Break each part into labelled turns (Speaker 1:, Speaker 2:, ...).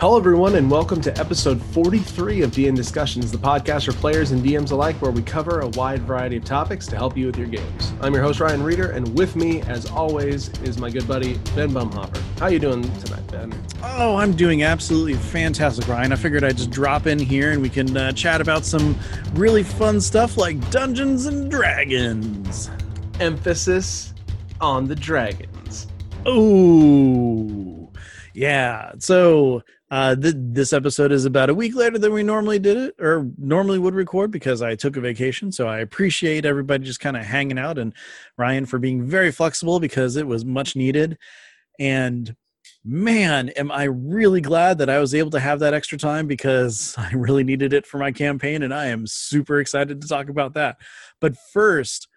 Speaker 1: Hello, everyone, and welcome to episode 43 of DN Discussions, the podcast for players and DMs alike, where we cover a wide variety of topics to help you with your games. I'm your host, Ryan Reeder, and with me, as always, is my good buddy, Ben Bumhopper. How you doing tonight, Ben?
Speaker 2: Oh, I'm doing absolutely fantastic, Ryan. I figured I'd just drop in here and we can uh, chat about some really fun stuff like Dungeons and Dragons.
Speaker 1: Emphasis on the dragons.
Speaker 2: Oh, yeah. So uh, th- this episode is about a week later than we normally did it or normally would record because I took a vacation. So I appreciate everybody just kind of hanging out and Ryan for being very flexible because it was much needed. And man, am I really glad that I was able to have that extra time because I really needed it for my campaign. And I am super excited to talk about that. But first,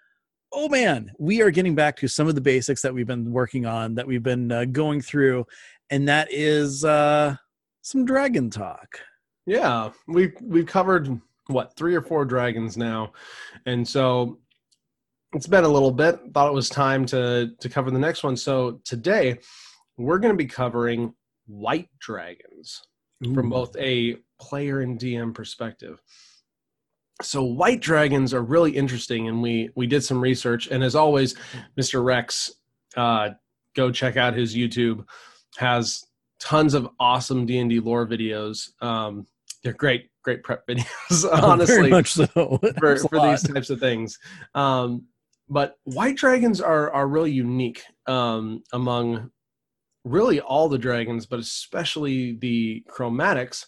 Speaker 2: oh man, we are getting back to some of the basics that we've been working on, that we've been uh, going through. And that is, uh, some dragon talk.
Speaker 1: Yeah, we've we've covered what three or four dragons now, and so it's been a little bit. Thought it was time to to cover the next one. So today we're going to be covering white dragons Ooh. from both a player and DM perspective. So white dragons are really interesting, and we we did some research. And as always, Mr. Rex, uh, go check out his YouTube. Has tons of awesome D and D lore videos. Um, they're great, great prep videos. honestly,
Speaker 2: Very much so
Speaker 1: for, for these types of things. Um, but white dragons are are really unique um, among really all the dragons, but especially the chromatics,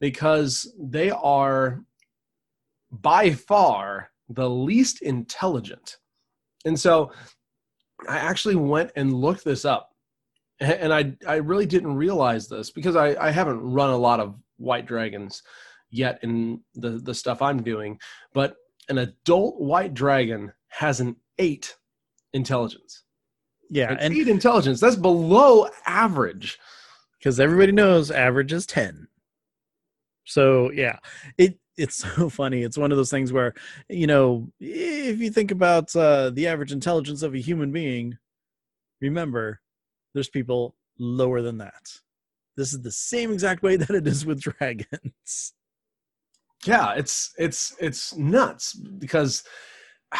Speaker 1: because they are by far the least intelligent. And so I actually went and looked this up and I I really didn't realize this because I I haven't run a lot of white dragons yet in the the stuff I'm doing, but an adult white dragon has an eight intelligence.
Speaker 2: Yeah,
Speaker 1: an and eight intelligence that's below average
Speaker 2: because everybody knows average is ten. So yeah, it it's so funny. It's one of those things where you know if you think about uh, the average intelligence of a human being, remember there's people lower than that. This is the same exact way that it is with dragons.
Speaker 1: Yeah, it's it's it's nuts because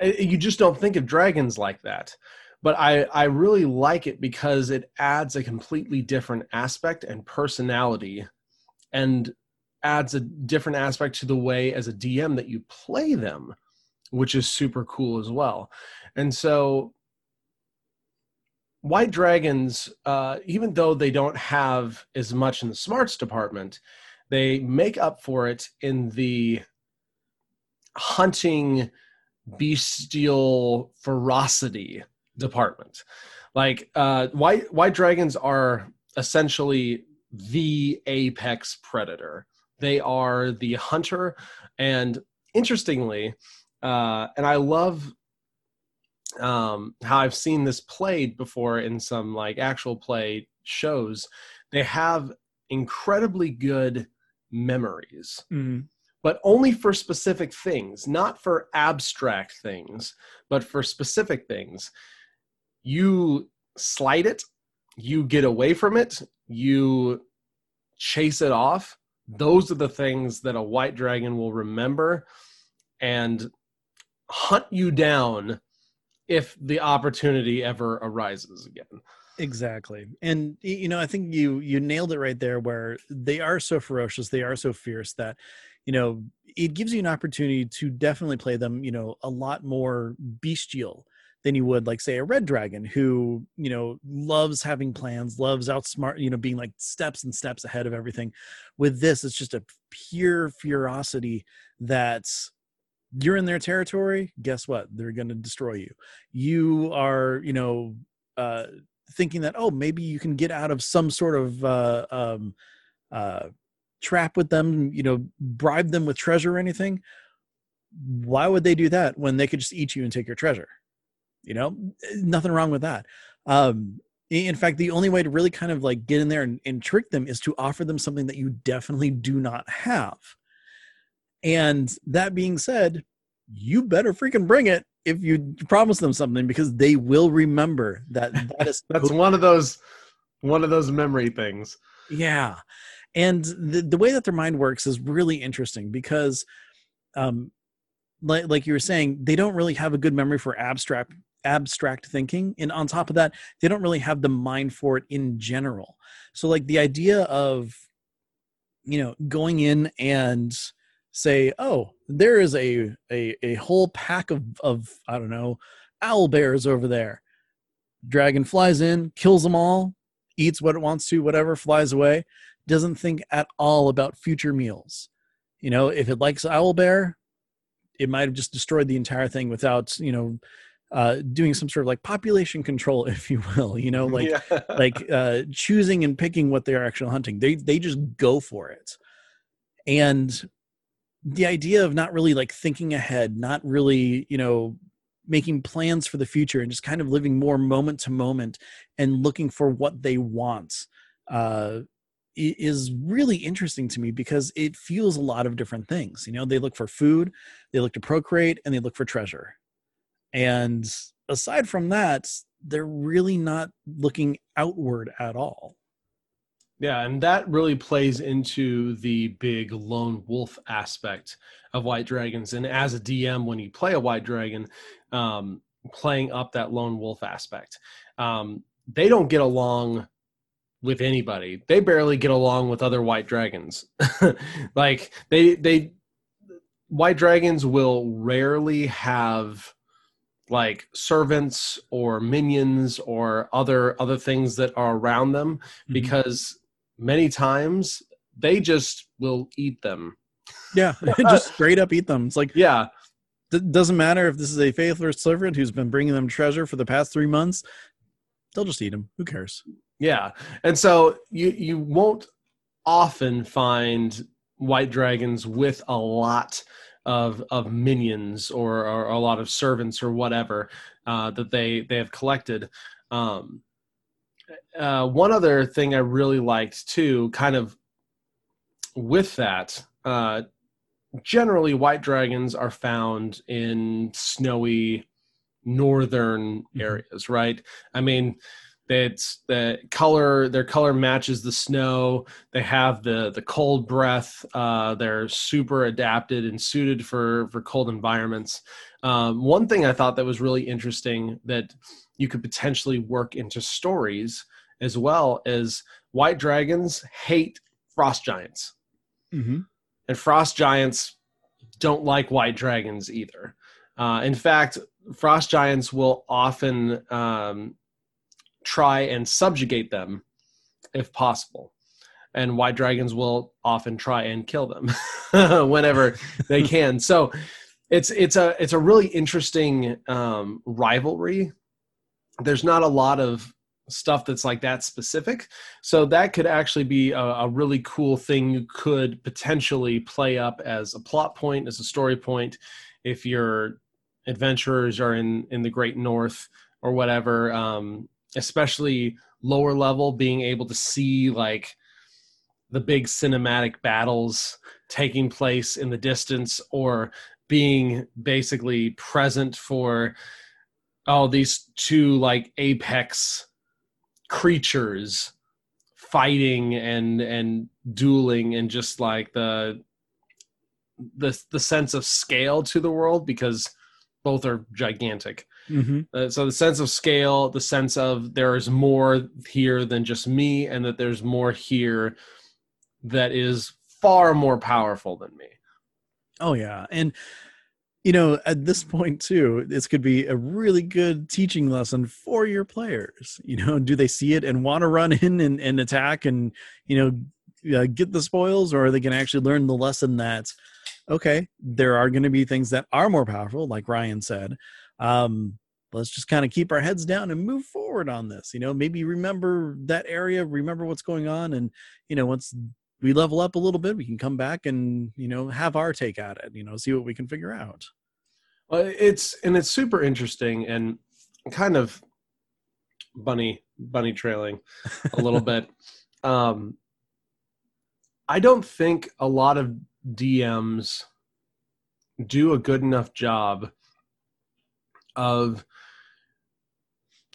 Speaker 1: eh, you just don't think of dragons like that. But I I really like it because it adds a completely different aspect and personality and adds a different aspect to the way as a DM that you play them, which is super cool as well. And so white dragons uh, even though they don't have as much in the smarts department they make up for it in the hunting bestial ferocity department. Like uh, white white dragons are essentially the apex predator. They are the hunter and interestingly uh, and i love um, how I've seen this played before in some like actual play shows, they have incredibly good memories,
Speaker 2: mm.
Speaker 1: but only for specific things, not for abstract things, but for specific things. You slight it, you get away from it, you chase it off. Those are the things that a white dragon will remember and hunt you down if the opportunity ever arises again.
Speaker 2: Exactly. And you know i think you you nailed it right there where they are so ferocious they are so fierce that you know it gives you an opportunity to definitely play them you know a lot more bestial than you would like say a red dragon who you know loves having plans loves outsmart you know being like steps and steps ahead of everything. With this it's just a pure ferocity that's you're in their territory guess what? They're going to destroy you. You are you know uh thinking that oh maybe you can get out of some sort of uh um uh trap with them you know bribe them with treasure or anything. Why would they do that when they could just eat you and take your treasure? You know? Nothing wrong with that. Um in fact the only way to really kind of like get in there and, and trick them is to offer them something that you definitely do not have and that being said, you better freaking bring it if you promise them something because they will remember that that is
Speaker 1: that's one of those one of those memory things.
Speaker 2: Yeah. And the, the way that their mind works is really interesting because um like, like you were saying, they don't really have a good memory for abstract abstract thinking. And on top of that they don't really have the mind for it in general. So like the idea of you know going in and say oh there is a a, a whole pack of of i don't know owl bears over there dragon flies in kills them all eats what it wants to whatever flies away doesn't think at all about future meals you know if it likes owl bear it might have just destroyed the entire thing without you know uh, doing some sort of like population control, if you will, you know, like yeah. like uh, choosing and picking what they're actually hunting. They they just go for it, and the idea of not really like thinking ahead, not really you know making plans for the future, and just kind of living more moment to moment and looking for what they want. Uh, is really interesting to me because it fuels a lot of different things. You know, they look for food, they look to procreate, and they look for treasure. And aside from that, they're really not looking outward at all.
Speaker 1: Yeah, and that really plays into the big lone wolf aspect of White Dragons. And as a DM, when you play a White Dragon, um, playing up that lone wolf aspect, um, they don't get along with anybody. They barely get along with other White Dragons. like they they White Dragons will rarely have like servants or minions or other other things that are around them mm-hmm. because many times they just will eat them.
Speaker 2: Yeah just straight up eat them. It's like
Speaker 1: yeah.
Speaker 2: it doesn't matter if this is a faithless servant who's been bringing them treasure for the past three months they'll just eat them who cares?
Speaker 1: Yeah. And so you you won't often find white dragons with a lot of of minions or, or a lot of servants or whatever uh, that they they have collected. Um, uh, one other thing I really liked too, kind of with that, uh, generally white dragons are found in snowy northern mm-hmm. areas, right? I mean, it's the color their color matches the snow they have the the cold breath uh, they're super adapted and suited for for cold environments um, one thing i thought that was really interesting that you could potentially work into stories as well as white dragons hate frost giants mm-hmm. and frost giants don't like white dragons either uh, in fact frost giants will often um, try and subjugate them if possible. And white dragons will often try and kill them whenever they can. So it's it's a it's a really interesting um, rivalry. There's not a lot of stuff that's like that specific. So that could actually be a, a, really cool thing you could potentially play up as a plot point, as a story point, if your adventurers are in in the Great North or whatever. Um, especially lower level, being able to see like the big cinematic battles taking place in the distance or being basically present for oh, these two like apex creatures fighting and and dueling and just like the the the sense of scale to the world because both are gigantic Mm-hmm. Uh, so the sense of scale, the sense of there is more here than just me, and that there's more here that is far more powerful than me.
Speaker 2: Oh yeah, and you know at this point too, this could be a really good teaching lesson for your players. You know, do they see it and want to run in and, and attack and you know uh, get the spoils, or are they going to actually learn the lesson that okay, there are going to be things that are more powerful, like Ryan said um, let's just kind of keep our heads down and move forward on this you know maybe remember that area remember what's going on and you know once we level up a little bit we can come back and you know have our take at it you know see what we can figure out
Speaker 1: well it's and it's super interesting and kind of bunny bunny trailing a little bit um i don't think a lot of dms do a good enough job of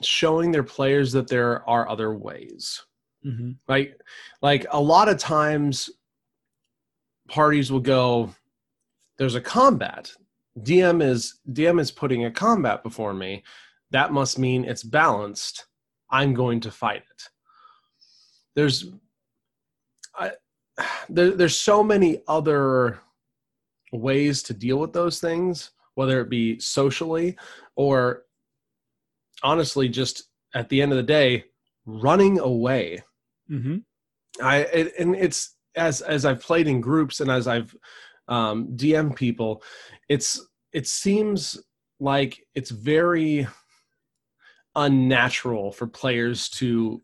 Speaker 1: showing their players that there are other ways.
Speaker 2: Mm-hmm.
Speaker 1: Like, like a lot of times, parties will go. There's a combat. DM is DM is putting a combat before me. That must mean it's balanced. I'm going to fight it. There's, I, there, there's so many other ways to deal with those things, whether it be socially or honestly just at the end of the day running away
Speaker 2: Mm-hmm.
Speaker 1: i it, and it's as as i've played in groups and as i've um dm people it's it seems like it's very unnatural for players to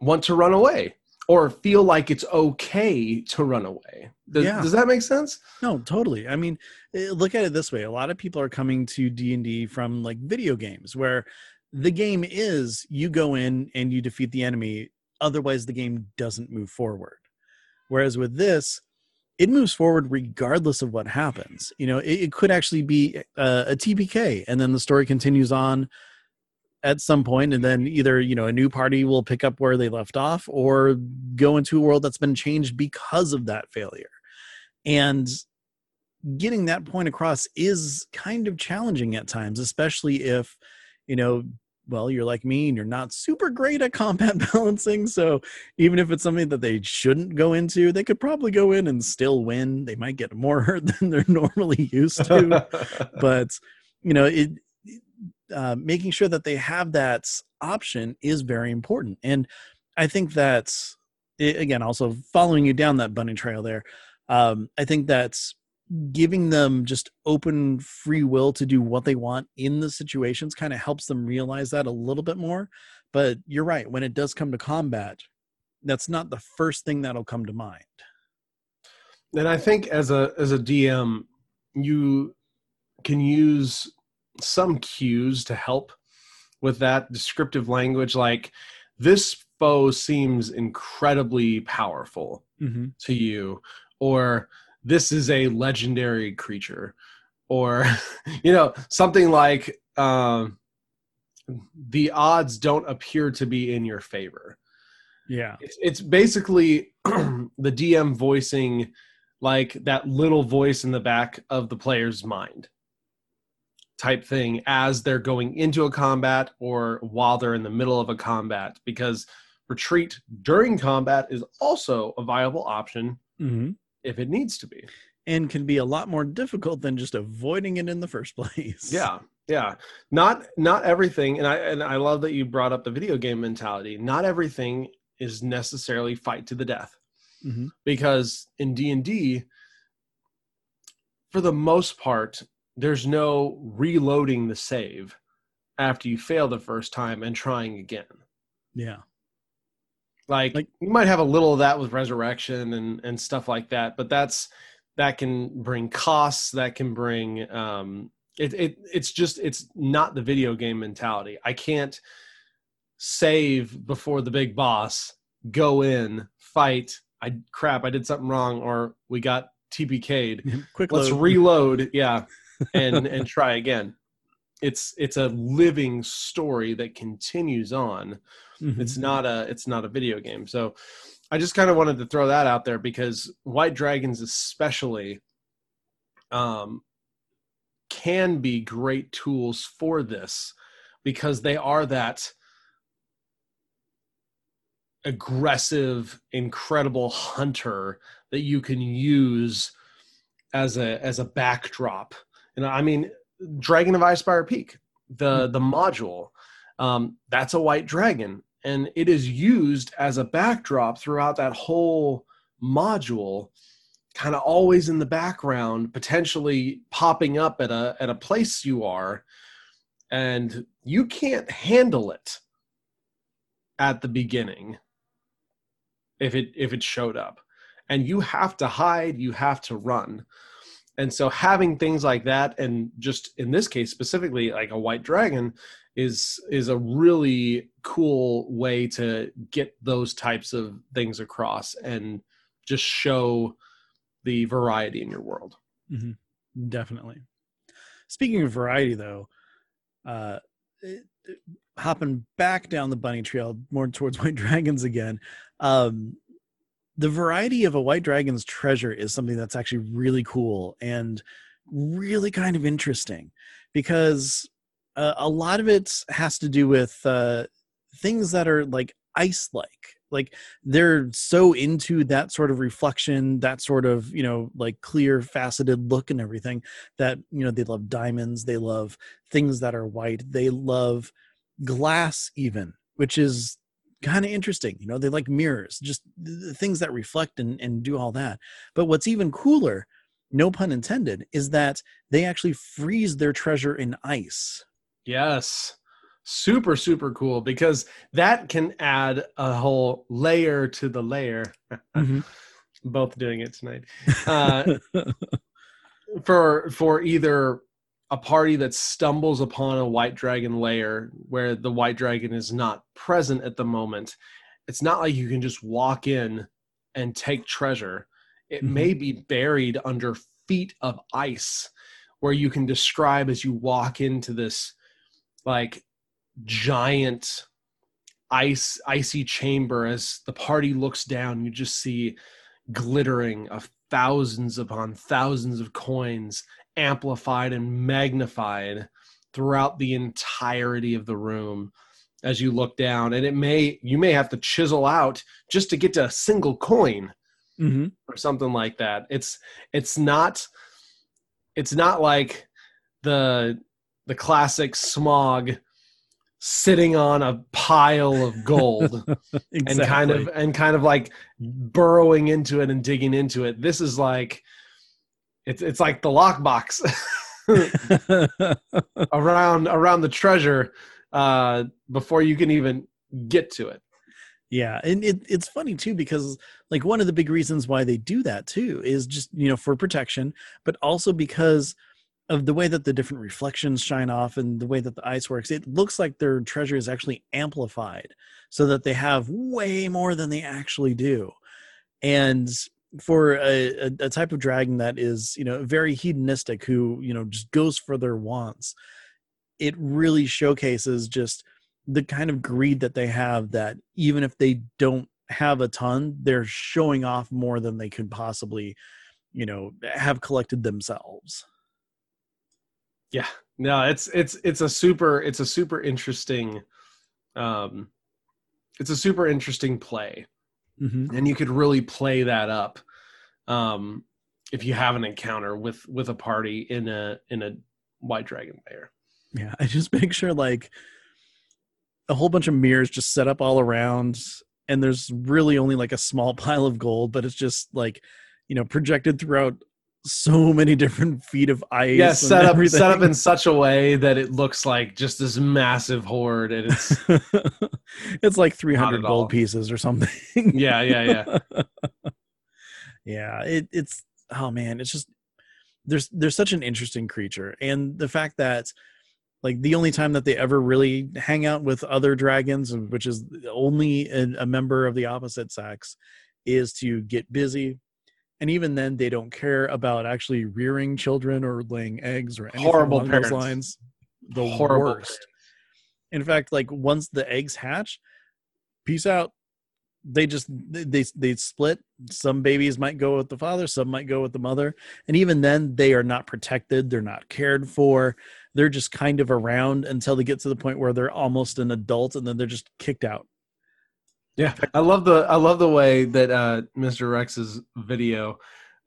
Speaker 1: want to run away or feel like it's okay to run away does,
Speaker 2: Yeah.
Speaker 1: does that make sense
Speaker 2: No, totally. I mean, eh, look at it this way: a lot of people are coming to D and D from like video games, where the game is you go in and you defeat the enemy. Otherwise, the game doesn't move forward. Whereas with this, it moves forward regardless of what happens. You know, it, it could actually be uh, a TPK, and then the story continues on at some point, and then either you know a new party will pick up where they left off, or go into a world that's been changed because of that failure. And getting that point across is kind of challenging at times, especially if, you know, well, you're like me and you're not super great at combat balancing. So even if it's something that they shouldn't go into, they could probably go in and still win. They might get more hurt than they're normally used to. but, you know, it, uh, making sure that they have that option is very important. And I think that's, again, also following you down that bunny trail there, um, I think that's giving them just open free will to do what they want in the situations kind of helps them realize that a little bit more. But you're right, when it does come to combat, that's not the first thing that'll come to mind.
Speaker 1: and i think as a as a dm you can use some cues to help with that descriptive language like this foe seems incredibly powerful
Speaker 2: Mm-hmm.
Speaker 1: to you or this is a legendary creature or you know something like um the odds don't appear to be in your favor
Speaker 2: Yeah.
Speaker 1: it's, it's basically the dm voicing like that little voice in the back of the player's mind type thing as they're going into a combat or while they're in the middle of a combat because retreat during combat is also a viable option
Speaker 2: Mm-hmm.
Speaker 1: If it needs to be
Speaker 2: And can be a lot more difficult than just avoiding it in the first place.
Speaker 1: yeah yeah not not everything and i and i love that you brought up the video game mentality not everything is necessarily fight to the death
Speaker 2: Mm-hmm.
Speaker 1: because in d&d for the most part there's no reloading the save after you fail the first time and trying again
Speaker 2: Yeah.
Speaker 1: Like,
Speaker 2: Like-
Speaker 1: you might have a little of that with resurrection and and stuff like that but that's that can bring costs that can bring um it, it it's just it's not the video game mentality. I can't save before the big boss go in fight i crap i did something wrong or we got tpk'd
Speaker 2: Quick
Speaker 1: let's
Speaker 2: load.
Speaker 1: reload yeah and and try again it's it's a living story that continues on.
Speaker 2: Mhm.
Speaker 1: it's not a it's not a video game. So i just kind of wanted to throw that out there because white dragons especially um can be great tools for this because they are that aggressive incredible hunter that you can use as a as a backdrop. And i mean dragon of icespire peak the the module um, that's a white dragon. And it is used as a backdrop throughout that whole module kind of always in the background potentially popping up at a at a place you are. And you can't handle it at the beginning if it if it showed up. And you have to hide you have to run and so having things like that and just in this case specifically like a white dragon is is a really cool way to get those types of things across and just show the variety in your world
Speaker 2: Definitely. Speaking of variety, though, uh, hopping back down the bunny trail more towards white dragons again um the variety of a white dragon's treasure is something that's actually really cool and really kind of interesting because uh, a lot of it has to do with uh, things that are like ice like like they're so into that sort of reflection that sort of you know like clear faceted look and everything that you know they love diamonds they love things that are white they love glass even which is kind of interesting you know they like mirrors just the things that reflect and, and do all that. But what's even cooler no pun intended is that they actually freeze their treasure in ice.
Speaker 1: Yes. Super super cool because that can add a whole layer to the layer. Mm-hmm. both doing it tonight. Uh, for for either a party that stumbles upon a white dragon lair where the white dragon is not present at the moment it's not like you can just walk in and take treasure it mm-hmm. may be buried under feet of ice where you can describe as you walk into this like giant ice icy chamber as the party looks down you just see glittering of thousands upon thousands of coins amplified and magnified throughout the entirety of the room as you look down and it may you may have to chisel out just to get to a single coin mm-hmm. or something like that it's it's not it's not like the the classic Smaug sitting on a pile of gold exactly. and kind of and kind of like burrowing into it and digging into it this is like it's it's like the lockbox around around the treasure uh before you can even get to it
Speaker 2: yeah and it, it's funny too because like one of the big reasons why they do that too is just you know for protection but also because of the way that the different reflections shine off and the way that the ice works, it looks like their treasure is actually amplified so that they have way more than they actually do. And for a, a, type of dragon that is, you know, very hedonistic, who, you know, just goes for their wants, it really showcases just the kind of greed that they have that even if they don't have a ton, they're showing off more than they could possibly, you know, have collected themselves.
Speaker 1: Yeah, no, it's it's it's a super it's a super interesting, um, it's a super interesting play, mm-hmm. and you could really play that up, um, if you have an encounter with with a party in a in a white dragon lair.
Speaker 2: Yeah, I just make sure like a whole bunch of mirrors just set up all around, and there's really only like a small pile of gold, but it's just like you know projected throughout so many different feet of ice.
Speaker 1: Yeah, set up set up in such a way that it looks like just this massive hoard, and it's
Speaker 2: it's like three hundred gold all. pieces or something.
Speaker 1: yeah, yeah,
Speaker 2: yeah, yeah. It, it's oh man, it's just there's there's such an interesting creature, and the fact that like the only time that they ever really hang out with other dragons, which is only a, a member of the opposite sex, is to get busy and even then they don't care about actually rearing children or laying eggs or anything horrible along parents. those lines. The horrible worst. parents. in fact like once the eggs hatch peace out. They just they they split. Some babies might go with the father some might go with the mother. And even then they are not protected. They're not cared for. They're just kind of around until they get to the point where they're almost an adult and then they're just kicked out
Speaker 1: yeah, I love the I love the way that uh, Mr. Rex's video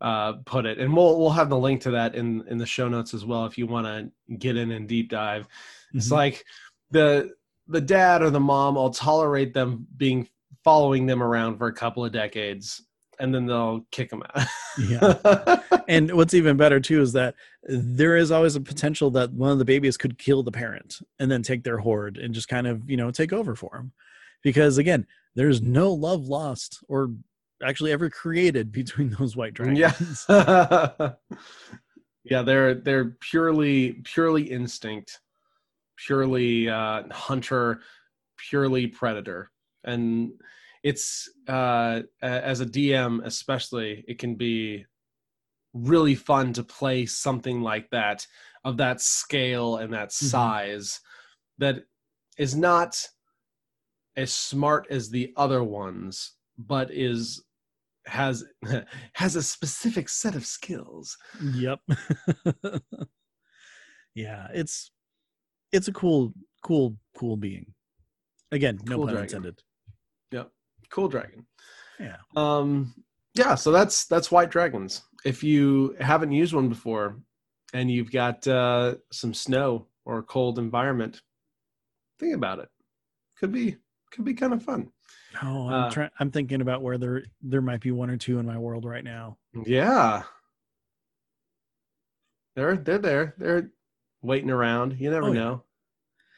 Speaker 1: uh, put it, and we'll we'll have the link to that in in the show notes as well if you want to get in and deep dive. Mm-hmm. It's like the the dad or the mom will tolerate them being following them around for a couple of decades and then they'll kick them out.
Speaker 2: yeah. And what's even better too is that there is always a potential that one of the babies could kill the parent and then take their hoard and just kind of, you know, take over for them. Because again, there's no love lost or actually ever created between those white dragons.
Speaker 1: Yeah. yeah, they're they're purely purely instinct, purely uh, hunter, purely predator, and it's uh, as a DM especially, it can be really fun to play something like that of that scale and that mm-hmm. size mm-hmm. that is not as smart as the other ones, but is has has a specific set of skills.
Speaker 2: Yep. yeah, it's it's a cool, cool, cool being. Again, no
Speaker 1: Cool
Speaker 2: pun
Speaker 1: dragon.
Speaker 2: intended.
Speaker 1: Yep. Cool dragon.
Speaker 2: Yeah.
Speaker 1: Um yeah, so that's that's white dragons. If you haven't used one before and you've got uh some snow or a cold environment, think about it. Could be could be kind of fun.
Speaker 2: Oh, I'm
Speaker 1: Uh,
Speaker 2: trying. I'm thinking about where there there might be one or two in my world right now.
Speaker 1: Yeah. They're they're there. They're waiting around. You never
Speaker 2: Oh, yeah.
Speaker 1: know.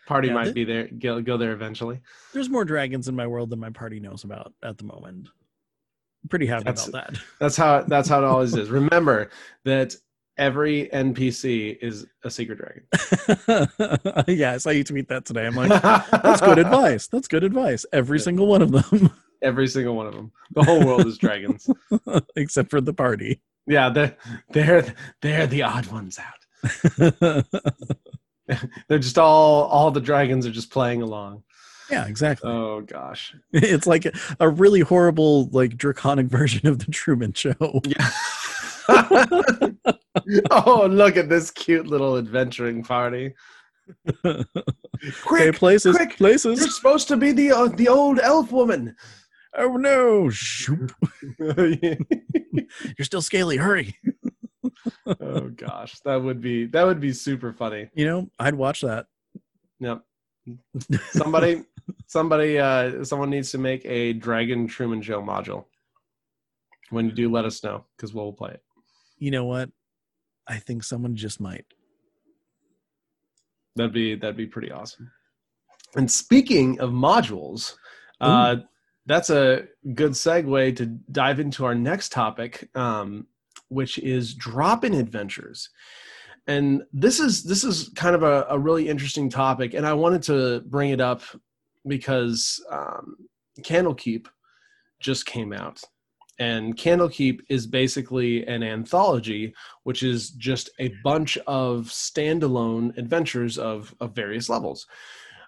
Speaker 1: Party
Speaker 2: Yeah,
Speaker 1: might
Speaker 2: th-
Speaker 1: be there. Go go there eventually.
Speaker 2: There's more dragons in my world than my party knows about at the moment. I'm pretty happy
Speaker 1: That's-
Speaker 2: about that.
Speaker 1: That's how that's how it always is. Remember that every NPC is a secret dragon.
Speaker 2: yeah, I saw you tweet that today. I'm like, that's good advice. That's good advice. Every
Speaker 1: Yeah.
Speaker 2: single one of them,
Speaker 1: Every single one of them. The whole world is dragons.
Speaker 2: except for the party.
Speaker 1: Yeah, they're they're they're the odd ones out. They're just all all the dragons are just playing along.
Speaker 2: yeah, exactly.
Speaker 1: Oh gosh.
Speaker 2: It's like a really horrible, like draconic version of the Truman Show.
Speaker 1: Yeah. oh, look at this cute little adventuring party. Quick,
Speaker 2: places,
Speaker 1: quick, you're supposed to be the uh, the old elf woman.
Speaker 2: Oh no! You're still scaly. Hurry.
Speaker 1: oh gosh, that would be that would be super funny.
Speaker 2: You know, I'd watch that.
Speaker 1: Yep. Somebody, somebody, uh, someone needs to make a Dragon Truman Show module. When you do, let us know because we'll play it.
Speaker 2: You know what? I think someone just might.
Speaker 1: That'd be that'd be pretty awesome. And speaking of modules, uh, that's a good segue to dive into our next topic, um, which is drop-in adventures. And this is this is kind of a, a really interesting topic, and I wanted to bring it up because um, Candlekeep just came out, and Candlekeep is basically an anthology which is just a bunch of standalone adventures of, of various levels.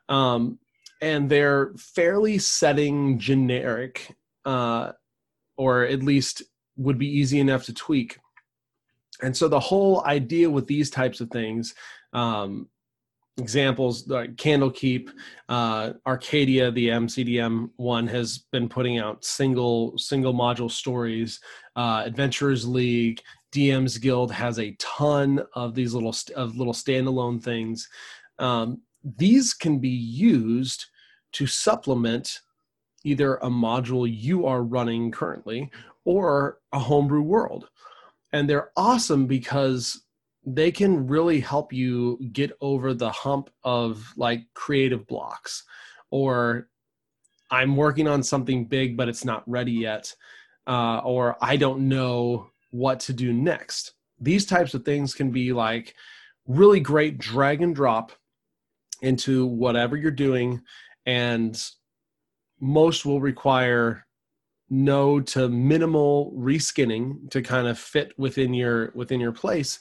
Speaker 1: Um, and they're fairly setting generic, uh, or at least would be easy enough to tweak. And so the whole idea with these types of things, um, examples like Candlekeep, uh, Arcadia, the MCDM one has been putting out single single module stories. Uh, Adventurers League, DM's Guild has a ton of these little of little standalone things. Um, these can be used to supplement either a module you are running currently or a homebrew world, and they're awesome because they can really help you get over the hump of like creative blocks or i'm working on something big but it's not ready yet uh, or i don't know what to do next. These types of things can be like really great drag and drop into whatever you're doing and most will require no to minimal reskinning to kind of fit within your within your place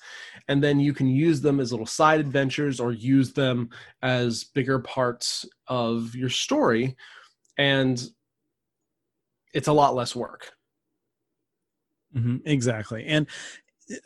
Speaker 1: and then you can use them as little side adventures or use them as bigger parts of your story and it's a lot less work
Speaker 2: Mhm, exactly. And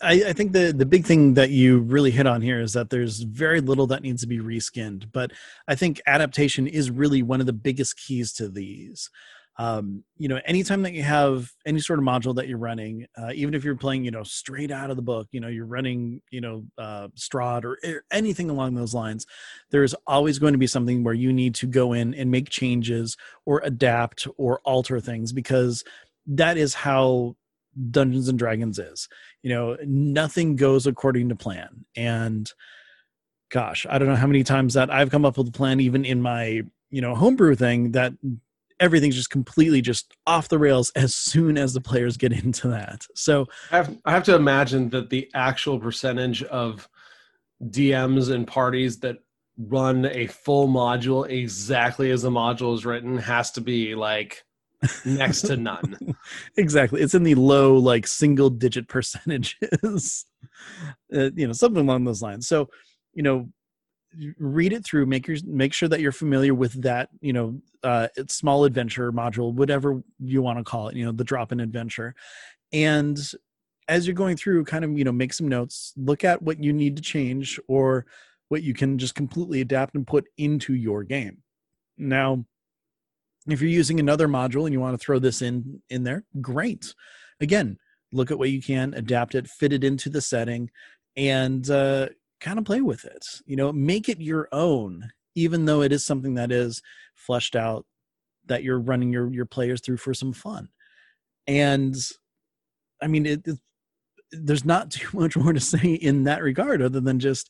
Speaker 2: I, I think the the big thing that you really hit on here is that there's very little that needs to be reskinned. But I think adaptation is really one of the biggest keys to these. Um, you know, anytime that you have any sort of module that you're running, uh, even if you're playing, you know, straight out of the book, you know, you're running, you know, uh, Strahd or or anything along those lines, there's always going to be something where you need to go in and make changes or adapt or alter things because that is how Dungeons and Dragons is. You know, nothing goes according to plan. And gosh, I don't know how many times that I've come up with a plan, even in my, you know, homebrew thing, that everything's just completely just off the rails as soon as the players get into that. So
Speaker 1: I have, I have to imagine that the actual percentage of DMs and parties that run a full module exactly as the module is written has to be like next to none.
Speaker 2: exactly it's in the low like single digit percentages uh, you know something along those lines so you know read it through make your make sure that you're familiar with that you know uh small adventure module whatever you want to call it you know the drop in adventure. And as you're going through kind of you know make some notes look at what you need to change or what you can just completely adapt and put into your game. Now if you're using another module and you want to throw this in in there great. Again look at what you can adapt it fit it into the setting and uh, kind of play with it you know make it your own even though it is something that is fleshed out that you're running your your players through for some fun. And i mean it, it there's not too much more to say in that regard other than just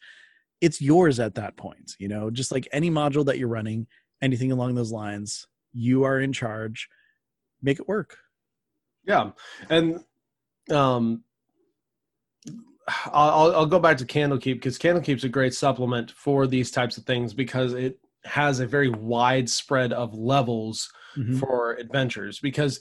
Speaker 2: it's yours at that point you know? Just like any module that you're running anything along those lines you are in charge. Make it work.
Speaker 1: Yeah. And um I'll, I'll go back to Candlekeep because Candlekeep's a great supplement for these types of things because it has a very wide spread of levels mm-hmm. for adventures. Because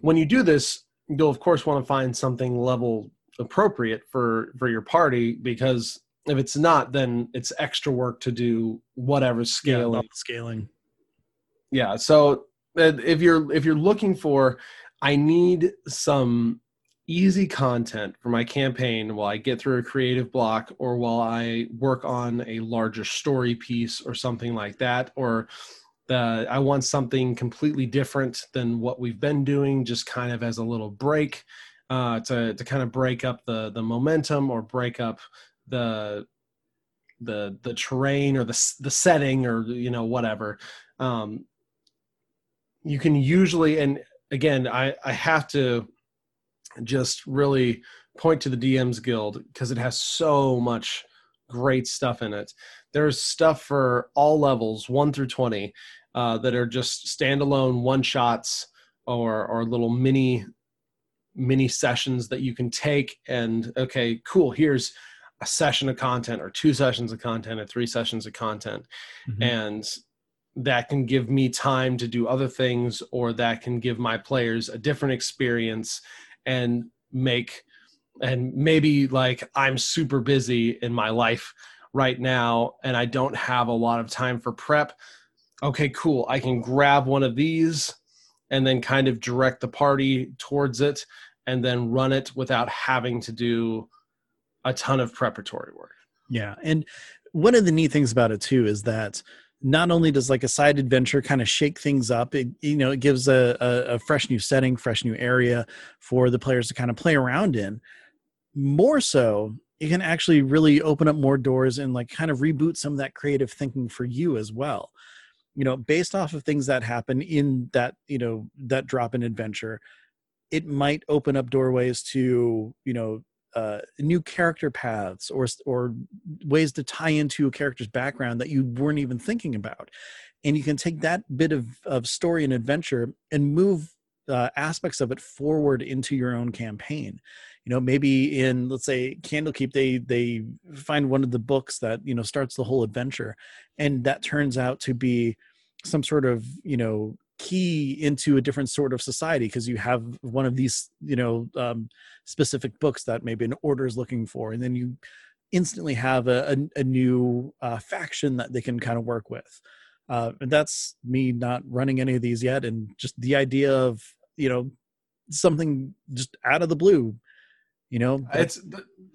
Speaker 1: when you do this, you'll of course want to find something level appropriate for for your party because if it's not, then it's extra work to do whatever scaling.
Speaker 2: Yeah, scaling.
Speaker 1: Yeah. So if you're if you're looking for, I need some easy content for my campaign while I get through a creative block or while I work on a larger story piece or something like that, or the, I want something completely different than what we've been doing, just kind of as a little break uh, to to kind of break up the the momentum or break up the the the terrain or the the setting or you know whatever. Um, you can usually and again I I have to just really point to the DMs Guild because it has so much great stuff in it. There's stuff for all levels, one through twenty, uh, that are just standalone one shots or or little mini mini sessions that you can take and okay, cool. Here's a session of content or two sessions of content or three sessions of content, mm-hmm. and that can give me time to do other things or that can give my players a different experience and make and maybe like I'm super busy in my life right now and I don't have a lot of time for prep. Okay, cool. I can grab one of these and then kind of direct the party towards it and then run it without having to do a ton of preparatory work.
Speaker 2: Yeah. And one of the neat things about it too is that not only does like a side adventure kind of shake things up it you know it gives a, a, a, fresh new setting fresh new area for the players to kind of play around in. More so it can actually really open up more doors and like kind of reboot some of that creative thinking for you as well. You know based off of things that happen in that you know that drop in adventure it might open up doorways to you know uh, new character paths or or ways to tie into a character's background that you weren't even thinking about. And you can take that bit of, of story and adventure and move uh, aspects of it forward into your own campaign. You know maybe in let's say candlekeep they they find one of the books that you know starts the whole adventure and that turns out to be some sort of you know key into a different sort of society because you have one of these you know um, specific books that maybe an order is looking for and then you instantly have a, a, a new uh, faction that they can kind of work with. Uh, and that's me not running any of these yet and just the idea of you know something just out of the blue you know
Speaker 1: it's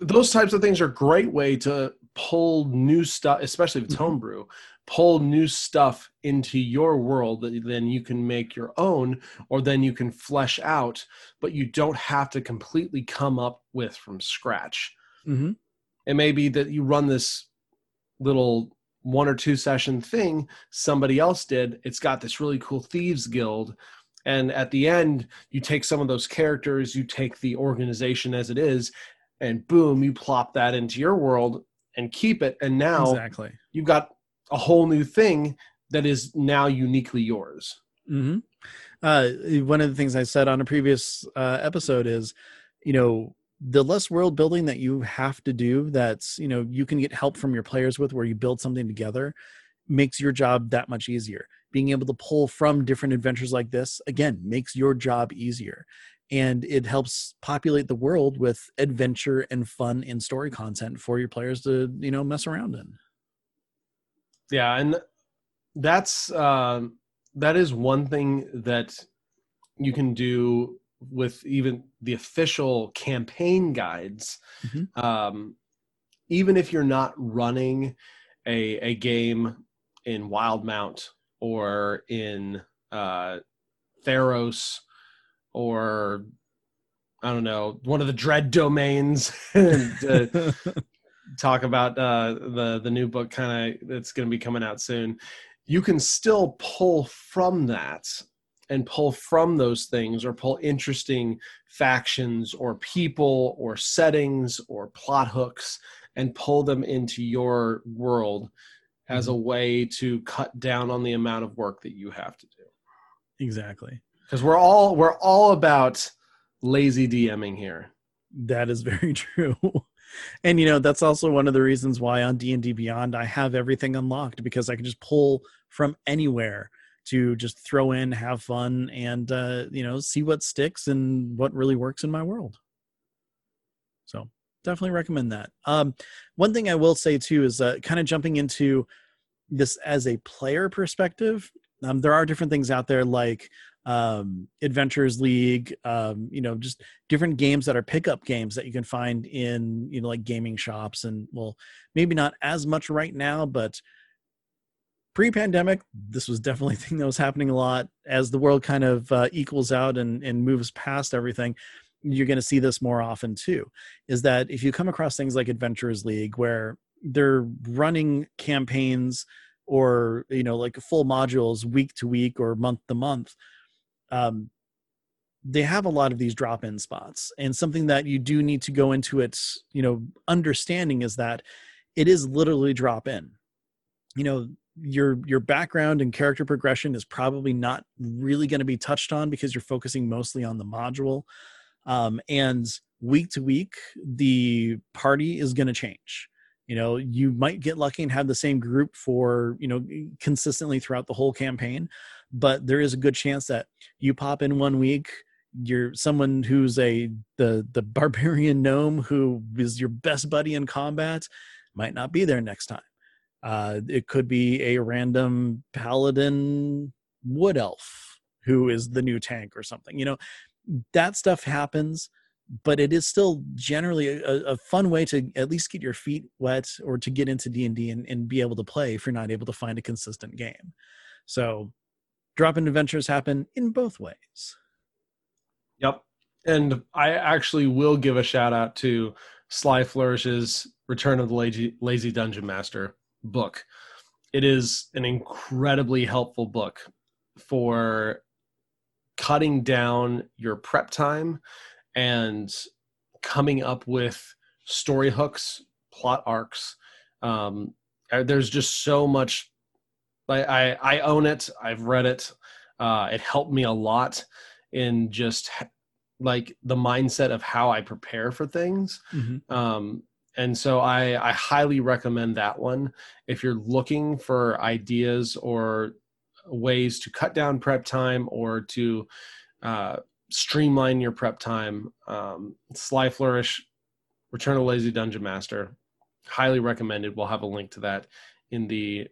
Speaker 1: those types of things are great way to pull new stuff especially with mm-hmm. homebrew pull new stuff into your world that then you can make your own or then you can flesh out but you don't have to completely come up with from scratch mm-hmm. it may be that you run this little one or two session thing somebody else did it's got this really cool thieves guild and at the end you take some of those characters you take the organization as it is and boom you plop that into your world and keep it and now
Speaker 2: exactly
Speaker 1: you've got a whole new thing that is now uniquely yours.
Speaker 2: Mm-hmm. Uh, one of the things I said on a previous uh, episode is, you know, the less world building that you have to do, that's you know you can get help from your players with, where you build something together, makes your job that much easier. Being able to pull from different adventures like this again makes your job easier and it helps populate the world with adventure and fun and story content for your players to you know mess around in
Speaker 1: yeah and that's uh, that is one thing that you can do with even the official campaign guides
Speaker 2: Mhm.
Speaker 1: um, even if you're not running a, a game in Wildemount or in uh, theros or i don't know one of the dread domains and, uh, talk about uh, the the new book kind of that's going to be coming out soon. You can still pull from that and pull from those things or pull interesting factions or people or settings or plot hooks and pull them into your world as a way to cut down on the amount of work that you have to do.
Speaker 2: Exactly.
Speaker 1: Because we're all we're all about lazy dming here
Speaker 2: That is very true. And you know, that's also one of the reasons why on D&D Beyond I have everything unlocked because I can just pull from anywhere to just throw in, have fun and uh, you know, see what sticks and what really works in my world. So, definitely recommend that. Um one thing I will say too is uh, kind of jumping into this as a player perspective. Um, there are different things out there like um, Adventures League, um, you know, just different games that are pickup games that you can find in, you know, like gaming shops. And well, maybe not as much right now, but pre pandemic, this was definitely a thing that was happening a lot. As the world kind of uh, equals out and, and moves past everything, you're going to see this more often too. Is that if you come across things like Adventures League where they're running campaigns or you know like full modules week to week or month to month um, they have a lot of these drop-in spots. And something that you do need to go into it you know understanding is that it is literally drop in you know your your background and character progression is probably not really going to be touched on because you're focusing mostly on the module. Um, and week to week the party is going to change. You know you might get lucky and have the same group for you know consistently throughout the whole campaign but there is a good chance that you pop in one week you're someone who's a the the barbarian gnome who is your best buddy in combat might not be there next time. Uh it could be a random paladin wood elf who is the new tank or something you know that stuff happens but it is still generally a, a fun way to at least get your feet wet or to get into d&d and, and be able to play if you're not able to find a consistent game. So drop-in adventures happen in both ways
Speaker 1: Yep. And I actually will give a shout out to Sly Flourish's Return of the Lazy, Lazy Dungeon Master book. It is an incredibly helpful book for cutting down your prep time and coming up with story hooks, plot arcs. Um, uh, there's just so much. I, I, I own it. I've read it. Uh, it helped me a lot in just like the mindset of how I prepare for things. Um, and so I, I highly recommend that one if you're looking for ideas or ways to cut down prep time or to uh, streamline your prep time. Um, Sly Flourish, Return of Lazy Dungeon Master, highly recommended. We'll have a link to that in the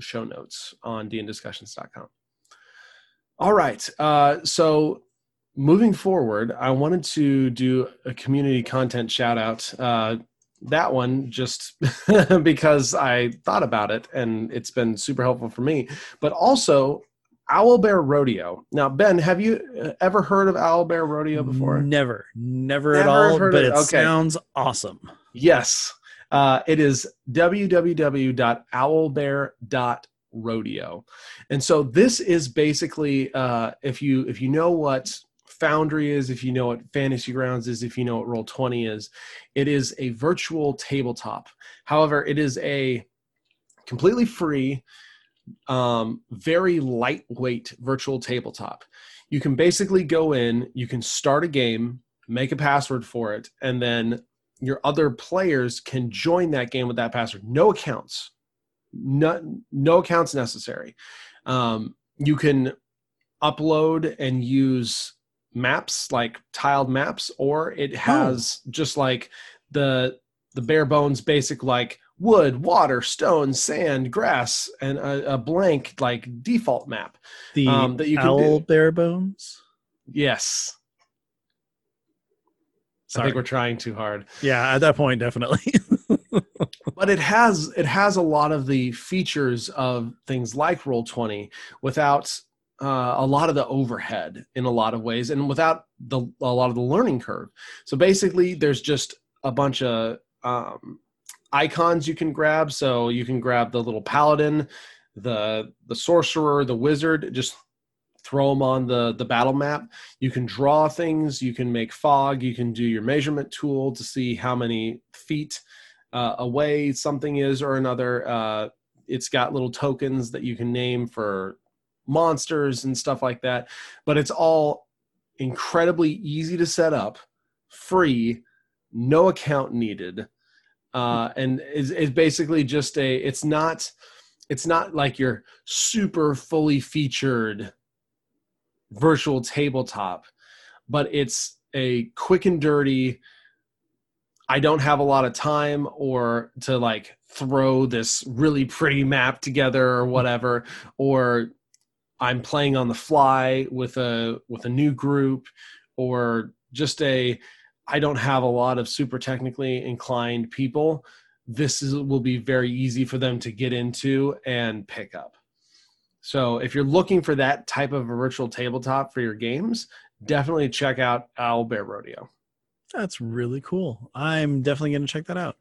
Speaker 1: show notes on dndiscussions.com. All right. Uh, so moving forward, I wanted to do a community content shout out. Uh, that one just because I thought about it and it's been super helpful for me, but also Owlbear Rodeo. Now, Ben, have you uh, ever heard of Owlbear Rodeo before?
Speaker 2: never never, at all but it
Speaker 1: it. Okay.
Speaker 2: sounds awesome
Speaker 1: Yes. Uh, it is www.owlbear.rodeo. And so this is basically uh, if you if you know what Foundry is, if you know what Fantasy Grounds is, if you know what Roll Twenty is, it is a virtual tabletop. However, it is a completely free, um, very lightweight virtual tabletop. You can basically go in, you can start a game, make a password for it, and then your other players can join that game with that password. No accounts, no, no accounts necessary. Um, you can upload and use maps like tiled maps, or it has just like the the bare bones basic like wood, water, stone, sand, grass, and a, a blank like default map.
Speaker 2: The
Speaker 1: Um, that you can
Speaker 2: owl
Speaker 1: do.
Speaker 2: bare bones.
Speaker 1: Yes, I think we're trying too hard.
Speaker 2: Yeah, at that point, definitely.
Speaker 1: but it has it has a lot of the features of things like roll 20 without uh, a lot of the overhead in a lot of ways and without the a lot of the learning curve so basically there's just a bunch of um, icons you can grab so you can grab the little paladin the the sorcerer the wizard just throw them on the the battle map you can draw things you can make fog you can do your measurement tool to see how many feet uh, away something is or another. Uh, it's got little tokens that you can name for monsters and stuff like that. But it's all incredibly easy to set up, free, no account needed, uh, and is is basically just a. It's not. It's not like your super fully featured virtual tabletop, but it's a quick and dirty I don't have a lot of time or to like throw this really pretty map together or whatever or I'm playing on the fly with a with a new group or just a I don't have a lot of super technically inclined people this is will be very easy for them to get into and pick up. So if you're looking for that type of a virtual tabletop for your games, definitely check out Owlbear Rodeo.
Speaker 2: That's really cool. I'm definitely going to check that out.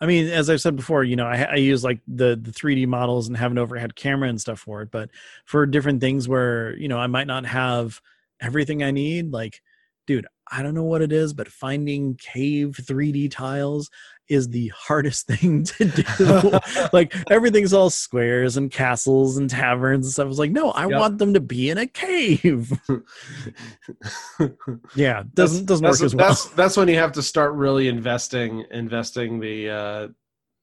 Speaker 2: I mean, as I've said before, you know, I, I use like the the 3D models and have an overhead camera and stuff for it. But for different things where you know I might not have everything I need, like, dude, I don't know what it is, but finding cave 3D tiles is the hardest thing to do. like everything's all squares and castles and taverns and stuff. I was like, no, I
Speaker 1: Yep.
Speaker 2: want them to be in a cave. yeah, doesn't doesn't
Speaker 1: that's,
Speaker 2: work as well.
Speaker 1: That's that's when you have to start really investing investing the uh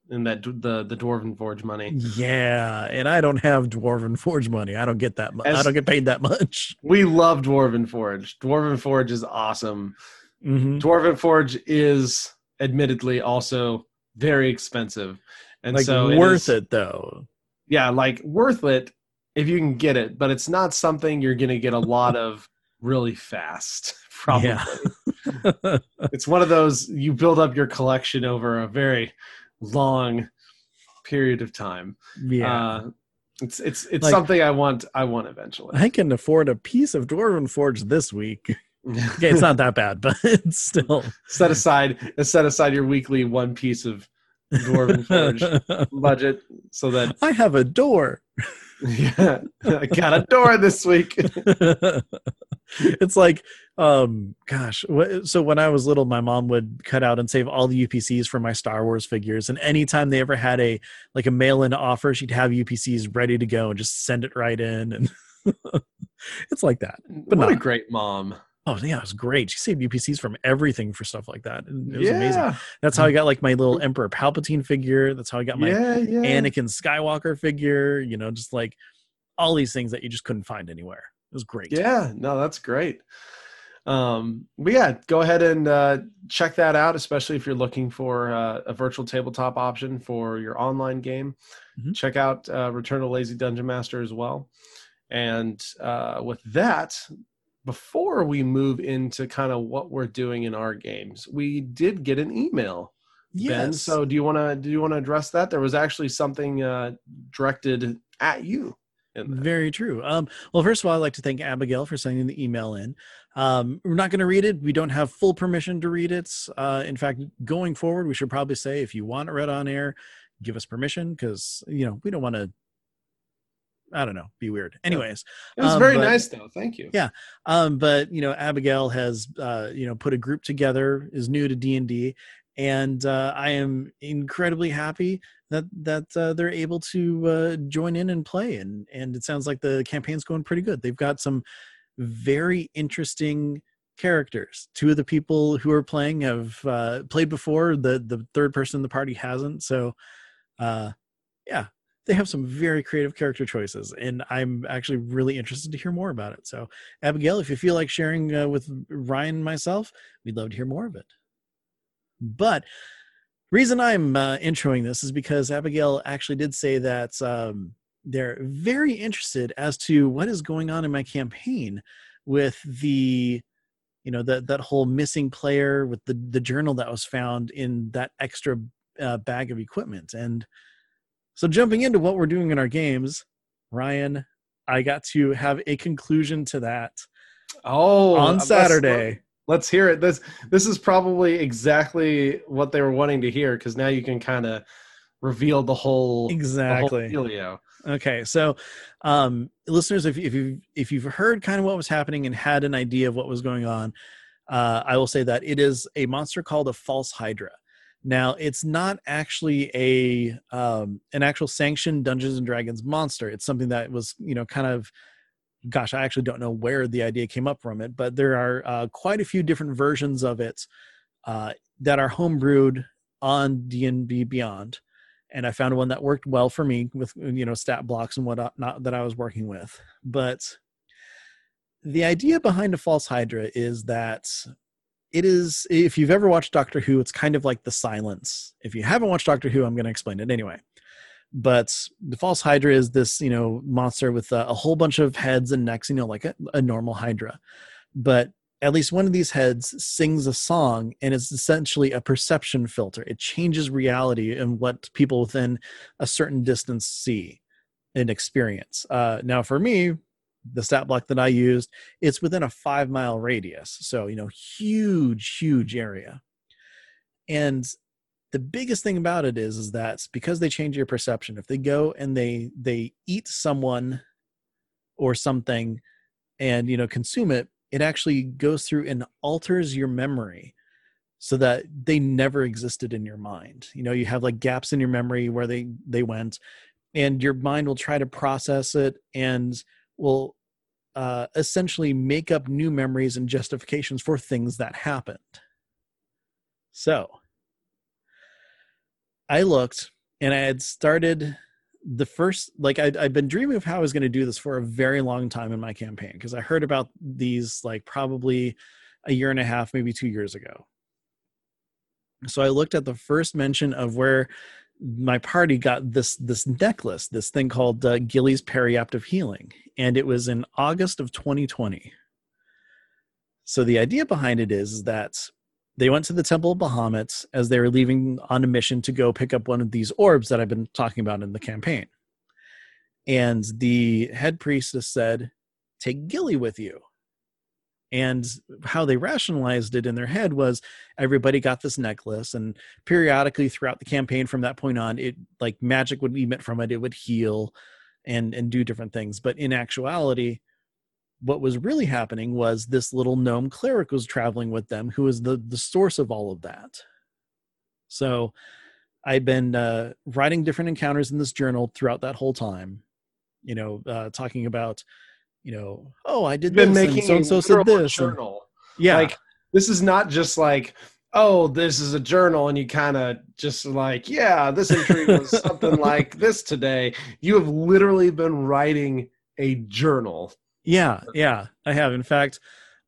Speaker 1: in that the the dwarven forge money.
Speaker 2: Yeah, and I don't have Dwarven Forge money. I don't get that much. I don't get paid that much.
Speaker 1: We love dwarven forge. Dwarven forge is awesome.
Speaker 2: hmm
Speaker 1: Dwarven forge is admittedly also very expensive, and
Speaker 2: Like
Speaker 1: so
Speaker 2: worth
Speaker 1: is-
Speaker 2: it though.
Speaker 1: Yeah, like worth it if you can get it, but it's not something you're going to get a lot of really fast. Probably.
Speaker 2: Yeah.
Speaker 1: it's one of those you build up your collection over a very long period of time.
Speaker 2: yeah.
Speaker 1: Uh, it's it's it's
Speaker 2: Like-
Speaker 1: something I want I want eventually.
Speaker 2: I can afford a piece of Dwarven Forge this week. Okay, it's not that bad, but it's still
Speaker 1: set aside set aside your weekly one piece of dwarven forge budget so that
Speaker 2: I have a door.
Speaker 1: yeah I got a door this week.
Speaker 2: it's like um gosh so when i was little my mom would cut out and save all the upcs for my star wars figures and anytime they ever had a like a mail-in offer she'd have upcs ready to go and just send it right in and it's like that But
Speaker 1: what a great mom.
Speaker 2: Oh yeah it was great she saved upcs from everything for stuff like that and it was
Speaker 1: yeah.
Speaker 2: amazing that's how i got like my little emperor palpatine figure that's how i got my
Speaker 1: yeah, yeah.
Speaker 2: anakin skywalker figure you know just like all these things that you just couldn't find anywhere it was great
Speaker 1: Yeah, no, that's great. Um, but yeah, go ahead and uh, check that out, especially if you're looking for uh, a virtual tabletop option for your online game.
Speaker 2: Mhm.
Speaker 1: Check out uh, Return of Lazy Dungeon Master as well. And uh, with that, before we move into kind of what we're doing in our games, we did get an email. Ben.
Speaker 2: yes
Speaker 1: So do you want to do you want to address that? There was actually something uh, directed at you.
Speaker 2: Very true. Um, well, first of all, I'd like to thank Abigail for sending the email in. Um, we're not going to read it. We don't have full permission to read it. Uh, in fact, going forward, we should probably say if you want it read on air, give us permission because you know we don't want to. I don't know, be weird. Anyways,
Speaker 1: It was
Speaker 2: Um,
Speaker 1: very
Speaker 2: but-
Speaker 1: nice though. Thank you.
Speaker 2: Yeah. um, but you know, Abigail has uh, you know put a group together, is new to D and D, and uh, I am incredibly happy that that uh, they're able to uh, join in and play. And and it sounds like the campaign's going pretty good. They've got some very interesting characters. Two of the people who are playing have uh, played before. The the third person in the party hasn't. So, uh, yeah, they have some very creative character choices, and I'm actually really interested to hear more about it. So, Abigail, if you feel like sharing uh, with Ryan myself, we'd love to hear more of it. But reason I'm uh, introing this is because Abigail actually did say that um, they're very interested as to what is going on in my campaign with the you know that that whole missing player with the the journal that was found in that extra uh, bag of equipment and so jumping into what we're doing in our games ryan i got to have a conclusion to that
Speaker 1: oh
Speaker 2: on saturday.
Speaker 1: let's, hear it. This this is probably exactly what they were wanting to hear because now you can kind of reveal the whole
Speaker 2: exactly
Speaker 1: the whole
Speaker 2: Okay, so um, listeners, if, if you if you've heard kind of what was happening and had an idea of what was going on, uh, I will say that it is a monster called a false hydra. Now, it's not actually a um, an actual sanctioned Dungeons and Dragons monster. It's something that was you know kind of gosh, I actually don't know where the idea came up from it, but there are uh, quite a few different versions of it uh, that are homebrewed on D and D Beyond and I found one that worked well for me with you know stat blocks and whatnot that I was working with. But the idea behind a false hydra is that it is if you've ever watched Doctor Who, it's kind of like the silence. If you haven't watched Doctor Who, I'm going to explain it anyway. But the false hydra is this you know monster with a, a whole bunch of heads and necks, you know, like a, a normal hydra. But at least one of these heads sings a song and it's essentially a perception filter. It changes reality and what people within a certain distance see and experience. Uh, now, for me, the stat block that I used, it's within a five mile radius. So, you know, huge, huge area. And the biggest thing about it is, is that because they change your perception, if they go and they they eat someone or something and you know consume it it actually goes through and alters your memory so that they never existed in your mind you know you have like gaps in your memory where they they went and your mind will try to process it and will uh, essentially make up new memories and justifications for things that happened. So i looked and i had started the first like i have been dreaming of how i was going to do this for a very long time in my campaign because i heard about these like probably a year and a half maybe two years ago. So i looked at the first mention of where my party got this this necklace this thing called uh, gilly's periapt of healing and it was in august of 2020 so the idea behind it is, is that they went to the Temple of Bahamut as they were leaving on a mission to go pick up one of these orbs that I've been talking about in the campaign. And the head priestess said, Take Gilly with you. And how they rationalized it in their head was everybody got this necklace, and periodically throughout the campaign from that point on, it like magic would emit from it, it would heal and and do different things. But in actuality, what was really happening was this little gnome cleric was traveling with them who was the the source of all of that so i've been uh, writing different encounters in this journal throughout that whole time you know uh, talking about you know oh i did
Speaker 1: been
Speaker 2: this
Speaker 1: making
Speaker 2: so and so said this
Speaker 1: journal
Speaker 2: and, yeah
Speaker 1: like this is not just like oh this is a journal and you kind of just like yeah this entry was something like this today you have literally been writing a journal
Speaker 2: yeah, yeah, I have. In fact,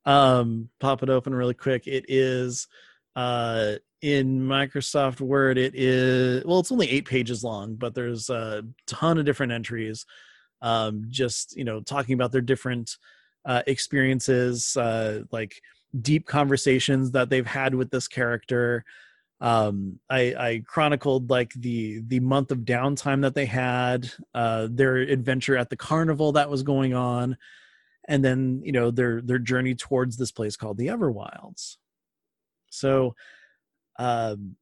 Speaker 2: um, pop it open really quick. It is uh, in Microsoft Word. It is well, it's only eight pages long, but there's a ton of different entries. Um, just you know, talking about their different uh, experiences, uh, like deep conversations that they've had with this character. Um, I, I chronicled like the the month of downtime that they had, uh, their adventure at the carnival that was going on and then you know their their journey towards this place called the Everwilds. So, um,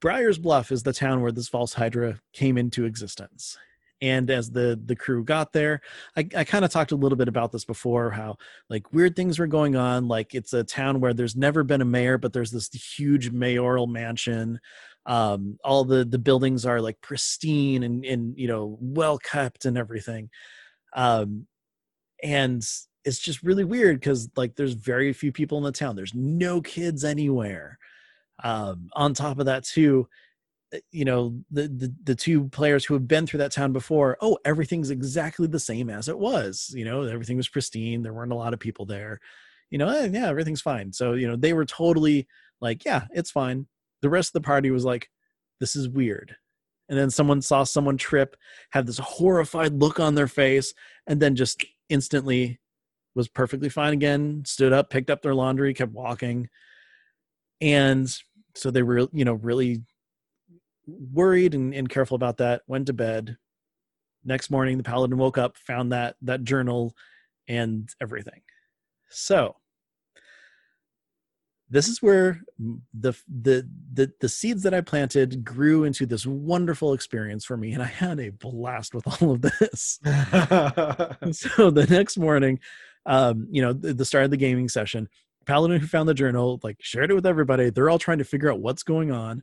Speaker 2: Briar's Bluff is the town where this false hydra came into existence. And as the the crew got there, I, I kind of talked a little bit about this before, how like weird things were going on. Like it's a town where there's never been a mayor, but there's this huge mayoral mansion. Um, all the the buildings are like pristine and and you know well kept and everything. Um, and it's just really weird because like there's very few people in the town there's no kids anywhere um, on top of that too you know the, the the two players who have been through that town before oh everything's exactly the same as it was you know everything was pristine there weren't a lot of people there you know eh, yeah everything's fine so you know they were totally like yeah it's fine the rest of the party was like, "This is weird." And then someone saw someone trip, had this horrified look on their face, and then just instantly was perfectly fine again. Stood up, picked up their laundry, kept walking, and so they were, you know, really worried and, and careful about that. Went to bed. Next morning, the paladin woke up, found that that journal, and everything. So this is where the, the the the seeds that I planted grew into this wonderful experience for me, and I had a blast with all of this. so the next morning, um, you know, the, the start of the gaming session, Paladin who found the journal like shared it with everybody. They're all trying to figure out what's going on.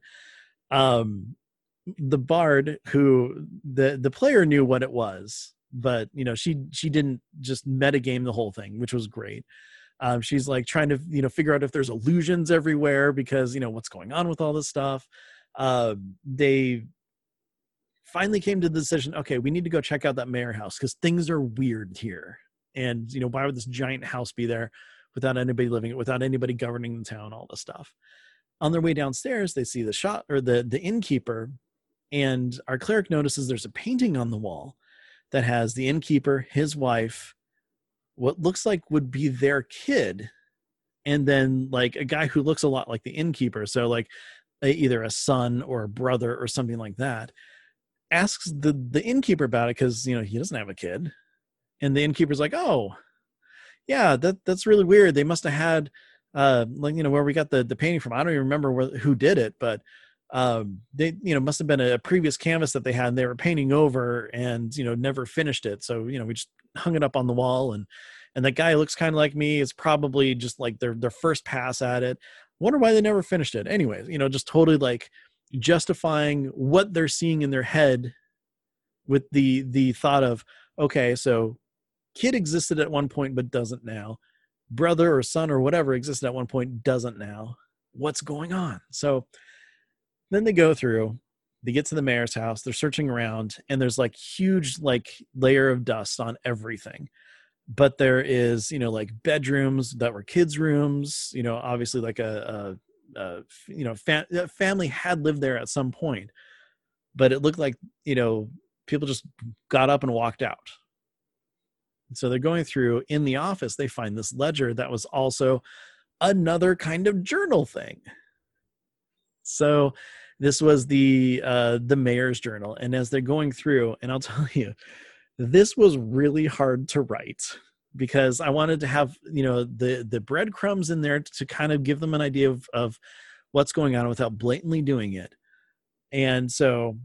Speaker 2: Um, the bard who the the player knew what it was, but you know she she didn't just metagame the whole thing, which was great. Um, she's like trying to you know figure out if there's illusions everywhere because you know what's going on with all this stuff. Uh, they finally came to the decision okay we need to go check out that mayor house because things are weird here and you know why would this giant house be there without anybody living it without anybody governing the town all this stuff on their way downstairs they see the shot or the the innkeeper and our cleric notices there's a painting on the wall that has the innkeeper his wife what looks like would be their kid and then like a guy who looks a lot like the innkeeper. So like either a son or a brother or something like that asks the the innkeeper about it because you know he doesn't have a kid. And the innkeeper's like oh yeah that that's really weird. They must have had uh like you know where we got the the painting from. I don't even remember where, who did it but um they you know must have been a previous canvas that they had and they were painting over and you know never finished it. So you know we just hung it up on the wall and and that guy looks kind of like me. It's probably just like their their first pass at it. Wonder why they never finished it. Anyways you know just totally like justifying what they're seeing in their head with the the thought of okay so kid existed at one point but doesn't now brother or son or whatever existed at one point doesn't now. What's going on? So then they go through they get to the mayor's house they're searching around and there's like huge like layer of dust on everything. But there is you know like bedrooms that were kids rooms you know obviously like a, a, a you know fa- family had lived there at some point. But it looked like you know people just got up and walked out so they're going through in the office they find this ledger that was also another kind of journal thing so this was the uh, the mayor's journal, and as they're going through, and I'll tell you, this was really hard to write because I wanted to have you know the the breadcrumbs in there to kind of give them an idea of of what's going on without blatantly doing it. And so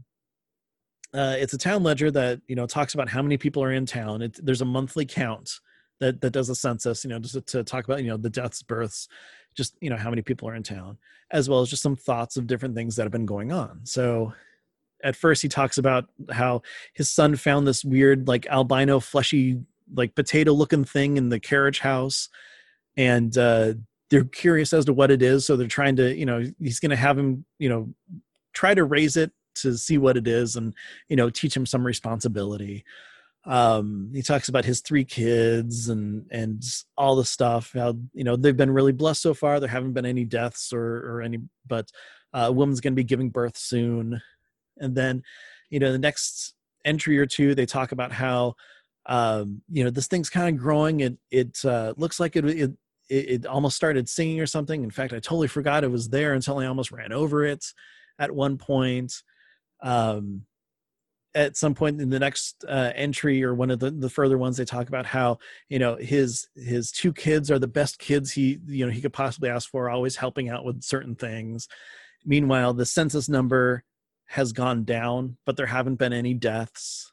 Speaker 2: uh, it's a town ledger that you know talks about how many people are in town. It, there's a monthly count that that does a census, you know, just to, to talk about you know the deaths, births, just you know how many people are in town as well as just some thoughts of different things that have been going on so at first he talks about how his son found this weird like albino fleshy like potato looking thing in the carriage house and uh they're curious as to what it is so they're trying to you know he's going to have him you know try to raise it to see what it is and you know teach him some responsibility. Um he talks about his three kids and and all the stuff how you know they've been really blessed so far. There haven't been any deaths or or any but uh, a woman's going to be giving birth soon. And then you know the next entry or two they talk about how um you know this thing's kind of growing. It it uh looks like it, it it almost started singing or something. In fact i totally forgot it was there until i almost ran over it at one point um at some point in the next uh, entry or one of the, the further ones they talk about how you know his his two kids are the best kids he you know he could possibly ask for always helping out with certain things. Meanwhile the census number has gone down but there haven't been any deaths.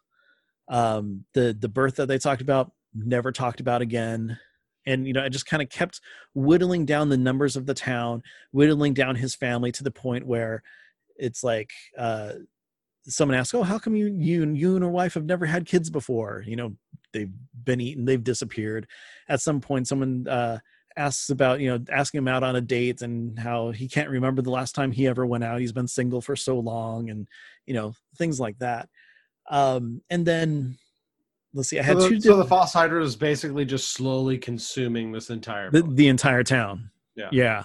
Speaker 2: Um the the birth that they talked about never talked about again. And you know i just kind of kept whittling down the numbers of the town whittling down his family to the point where it's like uh someone asks, "Oh, how come you you and you and your wife have never had kids before?" You know, they've been eaten, they've disappeared. At some point, someone uh, asks about you know asking him out on a date and how he can't remember the last time he ever went out. He's been single for so long, and you know things like that. Um, and then let's see, I had
Speaker 1: so
Speaker 2: the,
Speaker 1: two. So the False Hydra is basically just slowly consuming this entire
Speaker 2: the, the entire town.
Speaker 1: Yeah,
Speaker 2: yeah,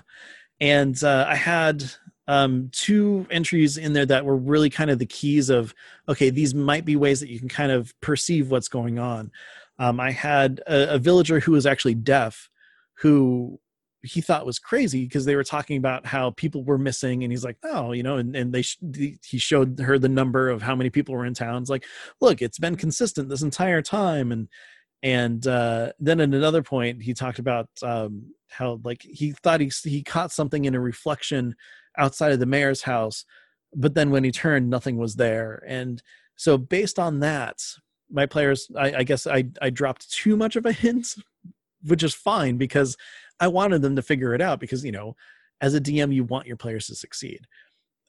Speaker 2: and uh, I had um, two entries in there that were really kind of the keys of okay, these might be ways that you can kind of perceive what's going on. Um, I had a, a villager who was actually deaf, who he thought was crazy because they were talking about how people were missing and he's like oh you know and, and they sh- he showed her the number of how many people were in town it's like look it's been consistent this entire time and and uh, then at another point he talked about um, how like he thought he he caught something in a reflection outside of the mayor's house but then when he turned nothing was there and so based on that my players I, I guess I, I dropped too much of a hint which is fine because I wanted them to figure it out because you know, as a DM, you want your players to succeed.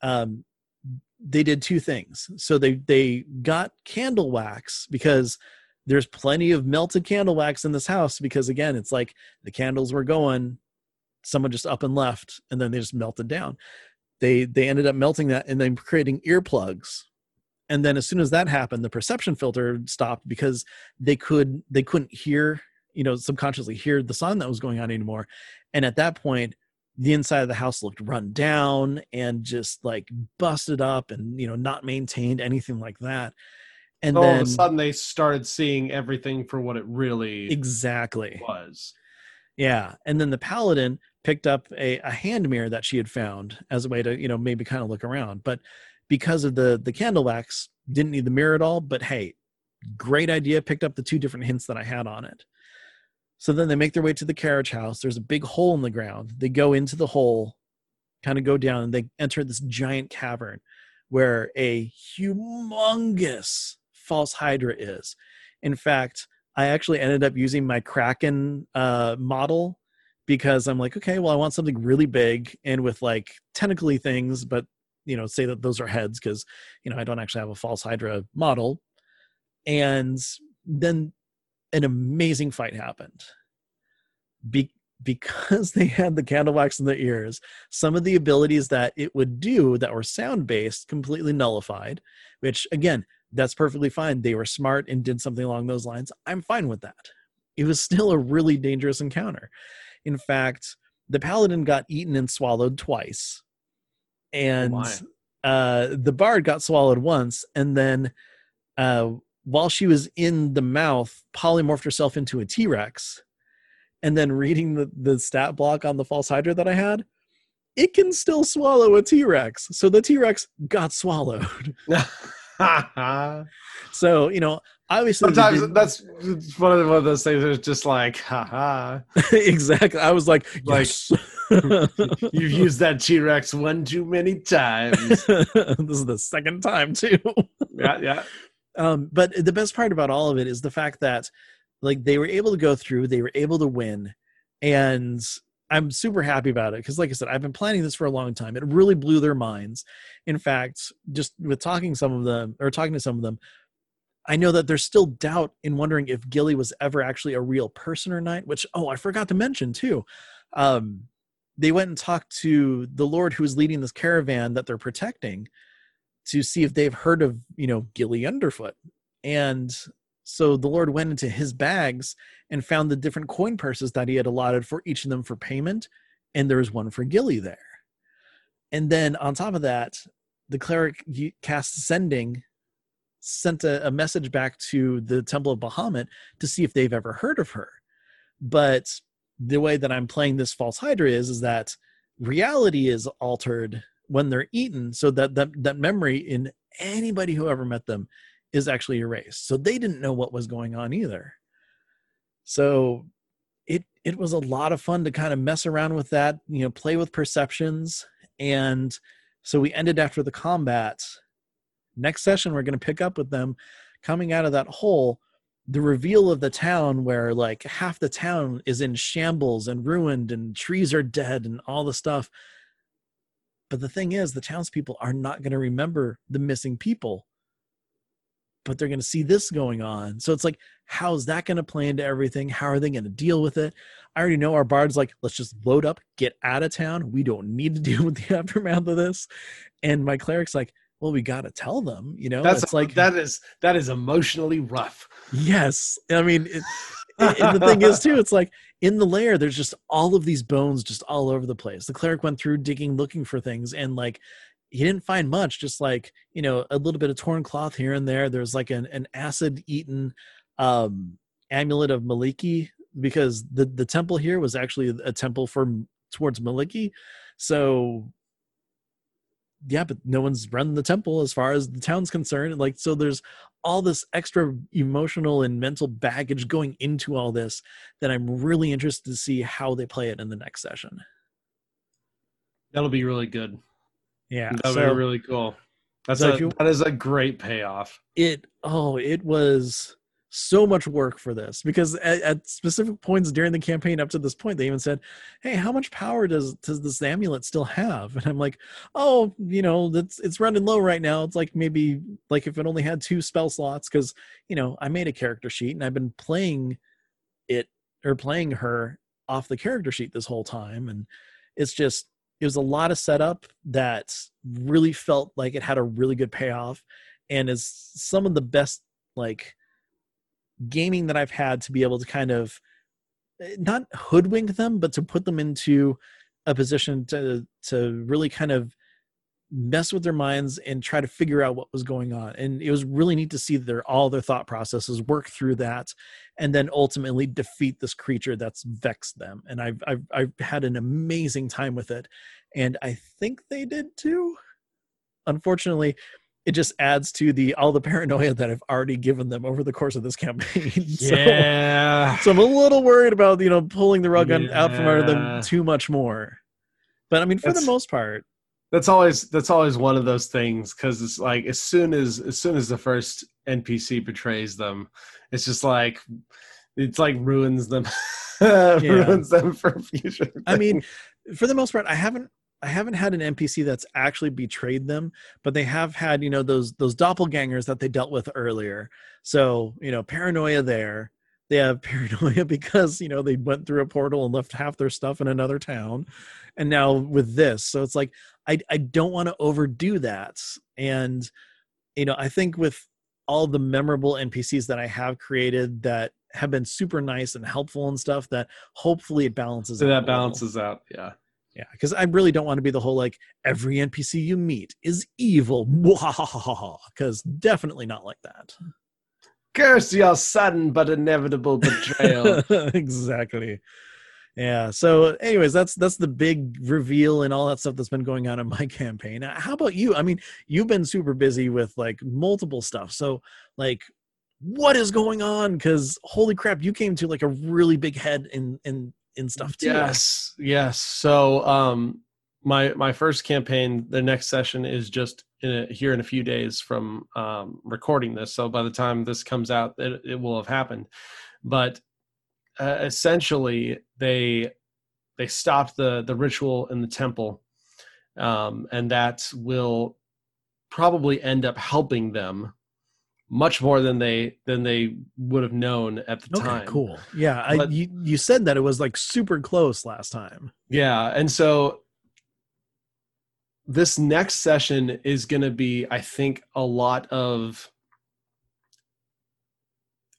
Speaker 2: Um, they did two things. So they they got candle wax because there's plenty of melted candle wax in this house because again, it's like the candles were going, someone just up and left, and then they just melted down. They they ended up melting that and then creating earplugs. And then as soon as that happened the perception filter stopped because they could they couldn't hear you know subconsciously hear the song that was going on anymore. And at that point the inside of the house looked run down and just like busted up and you know not maintained anything like that. And
Speaker 1: all
Speaker 2: then
Speaker 1: of a sudden they started seeing everything for what it really
Speaker 2: exactly.
Speaker 1: was.
Speaker 2: Yeah. And then the paladin picked up a, a hand mirror that she had found as a way to you know maybe kind of look around but because of the the candle wax didn't need the mirror at all but hey great idea picked up the two different hints that i had on it so then they make their way to the carriage house. There's a big hole in the ground. They go into the hole, kind of go down, and they enter this giant cavern where a humongous false hydra is. In fact, I actually ended up using my Kraken uh, model because I'm like, okay, well, I want something really big and with like tentacly things, but you know, say that those are heads because you know I don't actually have a false hydra model. And then an amazing fight happened. Be- because they had the candle wax in their ears, some of the abilities that it would do that were sound based completely nullified, which again, that's perfectly fine. They were smart and did something along those lines. I'm fine with that. It was still a really dangerous encounter. In fact, the paladin got eaten and swallowed twice. And oh uh, the bard got swallowed once. And then uh, while she was in the mouth, polymorphed herself into a T Rex, and then reading the, the stat block on the false hydra that I had, it can still swallow a T Rex. So the T Rex got swallowed. so, you know, obviously.
Speaker 1: Sometimes that's one of, one of those things that's just like, haha.
Speaker 2: exactly. I was like,
Speaker 1: yes. like you've used that T Rex one too many times.
Speaker 2: this is the second time, too.
Speaker 1: yeah, yeah.
Speaker 2: Um, but the best part about all of it is the fact that like they were able to go through, they were able to win, and I'm super happy about it because, like I said, I've been planning this for a long time. It really blew their minds. In fact, just with talking some of them or talking to some of them, I know that there's still doubt in wondering if Gilly was ever actually a real person or not. Which oh, I forgot to mention too. Um, they went and talked to the Lord who is leading this caravan that they're protecting to see if they've heard of you know Gilly Underfoot, and so the Lord went into his bags and found the different coin purses that he had allotted for each of them for payment, and there was one for Gilly there. And then on top of that, the cleric cast sending sent a, a message back to the Temple of Bahamut to see if they've ever heard of her. But the way that I'm playing this false hydra is is that reality is altered when they're eaten so that that, that memory in anybody who ever met them is actually erased. So they didn't know what was going on either. So it it was a lot of fun to kind of mess around with that you know play with perceptions. And so we ended after the combat next session we're going to pick up with them coming out of that hole the reveal of the town where like half the town is in shambles and ruined and trees are dead and all the stuff but the thing is, the townspeople are not going to remember the missing people, but they're going to see this going on. So it's like, how's that going to play into everything? How are they going to deal with it? I already know our bard's like, let's just load up, get out of town. We don't need to deal with the aftermath of this. And my cleric's like, well, we got to tell them, you know,
Speaker 1: that's
Speaker 2: it's like,
Speaker 1: that is, that is emotionally rough.
Speaker 2: Yes. I mean, it, and the thing is too, it's like in the lair, there's just all of these bones just all over the place. The cleric went through digging, looking for things, and like he didn't find much, just like, you know, a little bit of torn cloth here and there. There's like an, an acid eaten um amulet of Mielikki because the the temple here was actually a temple for towards Mielikki. So yeah, but no one's run the temple as far as the town's concerned. Like, so there's all this extra emotional and mental baggage going into all this that I'm really interested to see how they play it in the next session.
Speaker 1: That'll be really good.
Speaker 2: Yeah,
Speaker 1: that'll so, be really cool. That's so a, you, that is a great payoff.
Speaker 2: It oh, it was so much work for this because at, at, specific points during the campaign up to this point they even said hey how much power does does this amulet still have? And i'm like oh you know that's it's running low right now. It's like maybe like if it only had two spell slots because you know i made a character sheet and i've been playing it or playing her off the character sheet this whole time. And it's just it was a lot of setup that really felt like it had a really good payoff and is some of the best like gaming that I've had to be able to kind of eh, not hoodwink them, but to put them into a position to to really kind of mess with their minds and try to figure out what was going on. And it was really neat to see their all their thought processes work through that, and then ultimately defeat this creature that's vexed them. And I've I've I've had an amazing time with it, and I think they did too. Unfortunately, it just adds to the all the paranoia that I've already given them over the course of this campaign.
Speaker 1: so, yeah.
Speaker 2: So I'm a little worried about you know pulling the rug yeah. out from under them too much more. But I mean, for that's, the most part,
Speaker 1: that's always that's always one of those things because it's like as soon as as soon as the first NPC betrays them, it's just like it's like ruins them, ruins them for future. Things.
Speaker 2: I mean, for the most part, I haven't I haven't had an NPC that's actually betrayed them, but they have had, you know, those those doppelgangers that they dealt with earlier. So, you know, paranoia there. They have paranoia because, you know, they went through a portal and left half their stuff in another town. And now with this. So it's like I I don't want to overdo that. And you know, I think with all the memorable NPCs that I have created that have been super nice and helpful and stuff that hopefully it balances
Speaker 1: so that balances out yeah
Speaker 2: yeah, because I really don't want to be the whole like every NPC you meet is evil, because definitely not like that.
Speaker 1: Curse your sudden but inevitable betrayal.
Speaker 2: exactly. Yeah. So, anyways, that's that's the big reveal and all that stuff that's been going on in my campaign. How about you? I mean, you've been super busy with like multiple stuff. So, like, what is going on? Because holy crap, you came to like a really big head in in in stuff too.
Speaker 1: Yes, yes. So um, my my first campaign, the next session is just in a, here in a few days from um, recording this. So by the time this comes out, it, it will have happened. But uh, essentially, they they stopped the the ritual in the temple, um, and that will probably end up helping them much more than they than they would have known at the okay, time.
Speaker 2: Cool. Yeah, but, I, you you said that it was like super close last time.
Speaker 1: Yeah, and so this next session is going to be, I think, a lot of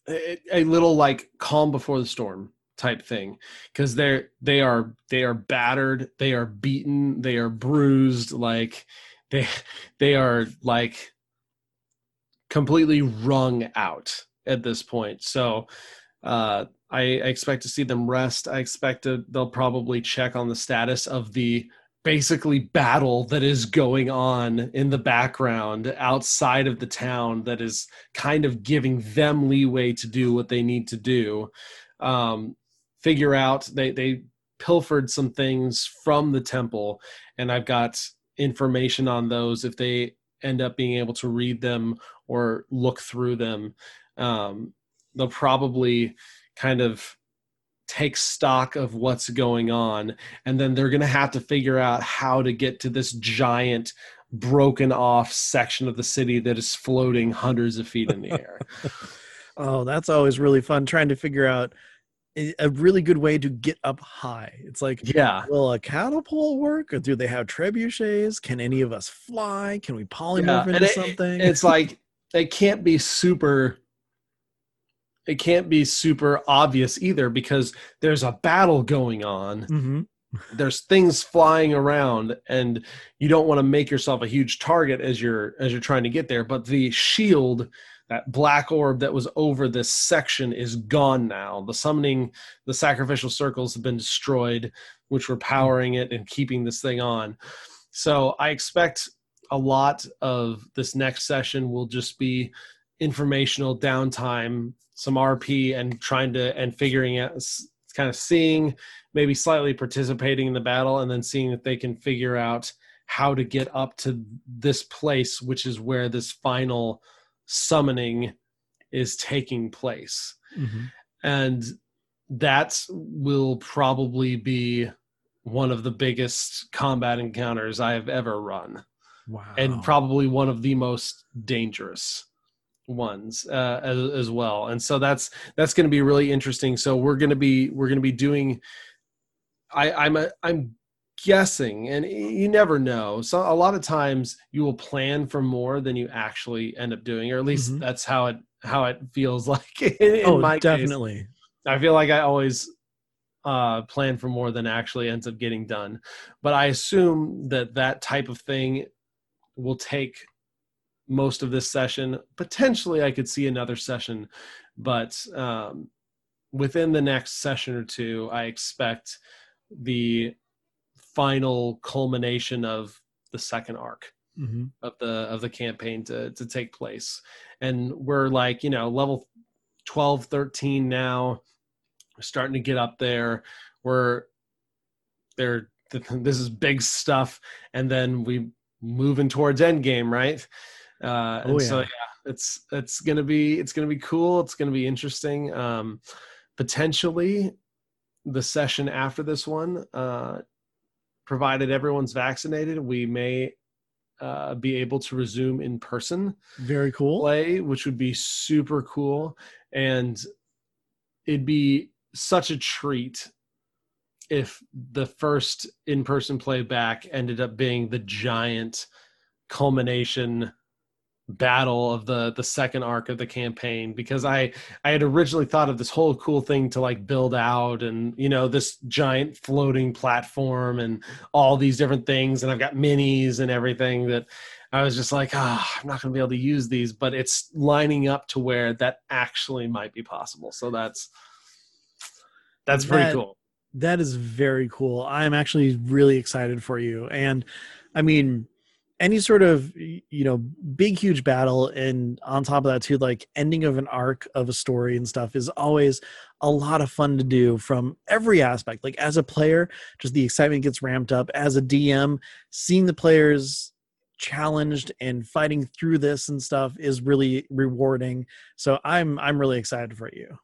Speaker 1: a, a little like calm before the storm type thing because they're they are they are battered, they are beaten, they are bruised, like they they are like completely wrung out at this point. So uh, I, I expect to see them rest. I expect to, they'll probably check on the status of the basically battle that is going on in the background outside of the town that is kind of giving them leeway to do what they need to do. Um, figure out they they pilfered some things from the temple, and I've got information on those if they end up being able to read them or look through them um, they'll probably kind of take stock of what's going on and then they're going to have to figure out how to get to this giant broken off section of the city that is floating hundreds of feet in the air.
Speaker 2: Oh that's always really fun trying to figure out a really good way to get up high. It's like,
Speaker 1: yeah,
Speaker 2: will a catapult work, or do they have trebuchets? Can any of us fly? Can we polymorph yeah. into
Speaker 1: it,
Speaker 2: something?
Speaker 1: It's like it can't be super it can't be super obvious either because there's a battle going on.
Speaker 2: Mm-hmm.
Speaker 1: There's things flying around, and you don't want to make yourself a huge target as you're as you're trying to get there. But the shield, that black orb that was over this section, is gone now. The summoning, the sacrificial circles have been destroyed, which were powering it and keeping this thing on. So I expect a lot of this next session will just be informational downtime some rp and trying to and figuring out kind of seeing maybe slightly participating in the battle and then seeing if they can figure out how to get up to this place which is where this final summoning is taking place
Speaker 2: Mm-hmm.
Speaker 1: and that will probably be one of the biggest combat encounters i have ever run
Speaker 2: Wow.
Speaker 1: and probably one of the most dangerous ones uh, as, as well and so that's that's going to be really interesting so we're going to be we're going to be doing i i'm a, i'm guessing and you never know so a lot of times you will plan for more than you actually end up doing or at least
Speaker 2: Mhm.
Speaker 1: that's how it how it feels like in, in
Speaker 2: oh,
Speaker 1: my case.
Speaker 2: definitely.
Speaker 1: I feel like I always uh, plan for more than actually ends up getting done. But I assume that that type of thing will take most of this session. Potentially, I could see another session, but um, within the next session or two, I expect the final culmination of the second arc
Speaker 2: Mm-hmm.
Speaker 1: of the of the campaign to to take place. And we're like you know level 12 13 now. We're starting to get up there. We're there this is big stuff. And then we moving towards end game right? Uh and
Speaker 2: Oh,
Speaker 1: so
Speaker 2: yeah.
Speaker 1: yeah it's it's gonna be it's gonna be cool. It's gonna be interesting. Um potentially the session after this one uh provided everyone's vaccinated we may uh, be able to resume in person
Speaker 2: Very cool.
Speaker 1: play, which would be super cool. And it'd be such a treat if the first in person play back ended up being the giant culmination battle of the the second arc of the campaign because i i had originally thought of this whole cool thing to like build out and you know this giant floating platform and all these different things and i've got minis and everything that i was just like ah i'm not going to be able to use these but it's lining up to where that actually might be possible so that's that's pretty
Speaker 2: That-
Speaker 1: cool
Speaker 2: That is very cool. I'm actually really excited for you. And I mean, any sort of you know big huge battle and on top of that too like ending of an arc of a story and stuff is always a lot of fun to do from every aspect. Like as a player just the excitement gets ramped up. As a dm seeing the players challenged and fighting through this and stuff is really rewarding. So i'm i'm really excited for you.